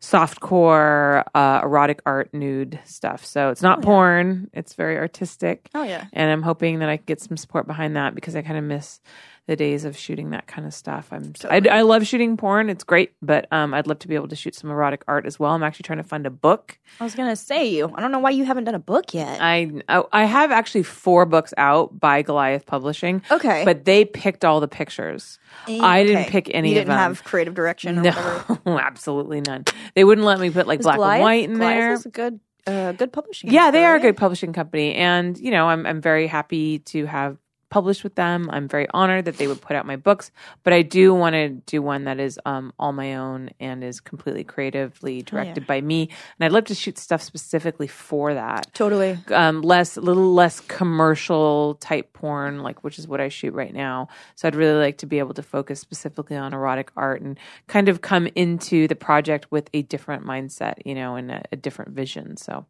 softcore, uh, erotic art, nude stuff. So it's not porn, it's very artistic. Oh yeah. And I'm hoping that I can get some support behind that because I kind of miss the days of shooting that kind of stuff. I'm I, I love shooting porn; it's great, but um, I'd love to be able to shoot some erotic art as well. I'm actually trying to find a book. I was gonna say you. I don't know why you haven't done a book yet. I oh, I have actually four books out by Goliath Publishing. Okay. but they picked all the pictures. I didn't pick any You didn't have creative direction or whatever. no, absolutely none. They wouldn't let me put like Is black Goliath- and white in Goliath there. is a good, uh, good publishing. Yeah, house, they are a good publishing company, and you know, I'm I'm very happy to have published with them. I'm very honored that they would put out my books, but I do want to do one that is um, all my own and is completely creatively directed by me. And I'd love to shoot stuff specifically for that. Totally. Um, less, a little less commercial type porn, like which is what I shoot right now. So I'd really like to be able to focus specifically on erotic art and kind of come into the project with a different mindset, you know, and a, a different vision. So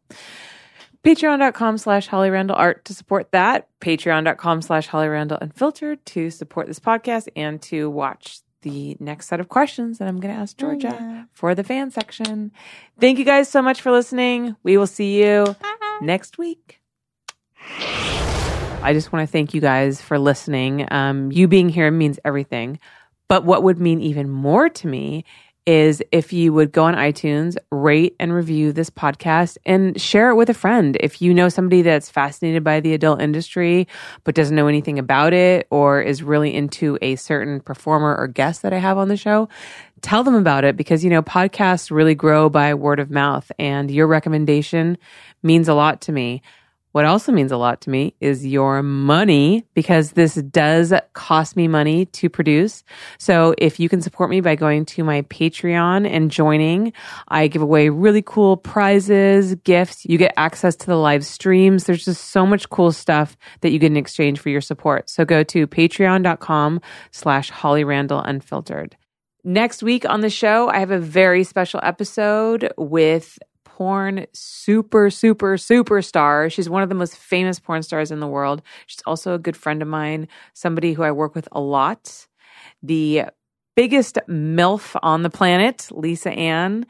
patreon.com slash holly randall art to support that. Patreon.com slash holly randall unfiltered to support this podcast and to watch the next set of questions that i'm going to ask georgia for the fan section. Thank you guys so much for listening. We will see you next week. I just want to thank you guys for listening. Um, you being here means everything. But what would mean even more to me is if you would go on iTunes, rate and review this podcast and share it with a friend. If you know somebody that's fascinated by the adult industry but doesn't know anything about it or is really into a certain performer or guest that I have on the show, tell them about it because you know podcasts really grow by word of mouth and your recommendation means a lot to me. What also means a lot to me is your money because this does cost me money to produce. So if you can support me by going to my Patreon and joining, I give away really cool prizes, gifts. You get access to the live streams. There's just so much cool stuff that you get in exchange for your support. So go to patreon.com slash Holly Randall Unfiltered. Next week on the show, I have a very special episode with porn super, super, superstar. She's one of the most famous porn stars in the world. She's also a good friend of mine, somebody who I work with a lot. The biggest MILF on the planet, Lisa Ann.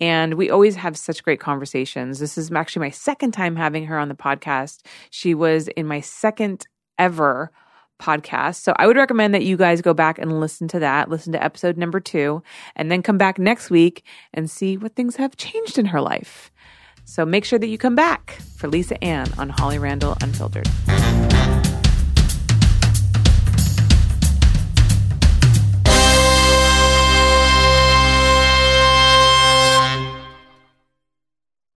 And we always have such great conversations. This is actually my second time having her on the podcast. She was in my second ever podcast. So I would recommend that you guys go back and listen to that, listen to episode number two, and then come back next week and see what things have changed in her life. So make sure that you come back for Lisa Ann on Holly Randall Unfiltered.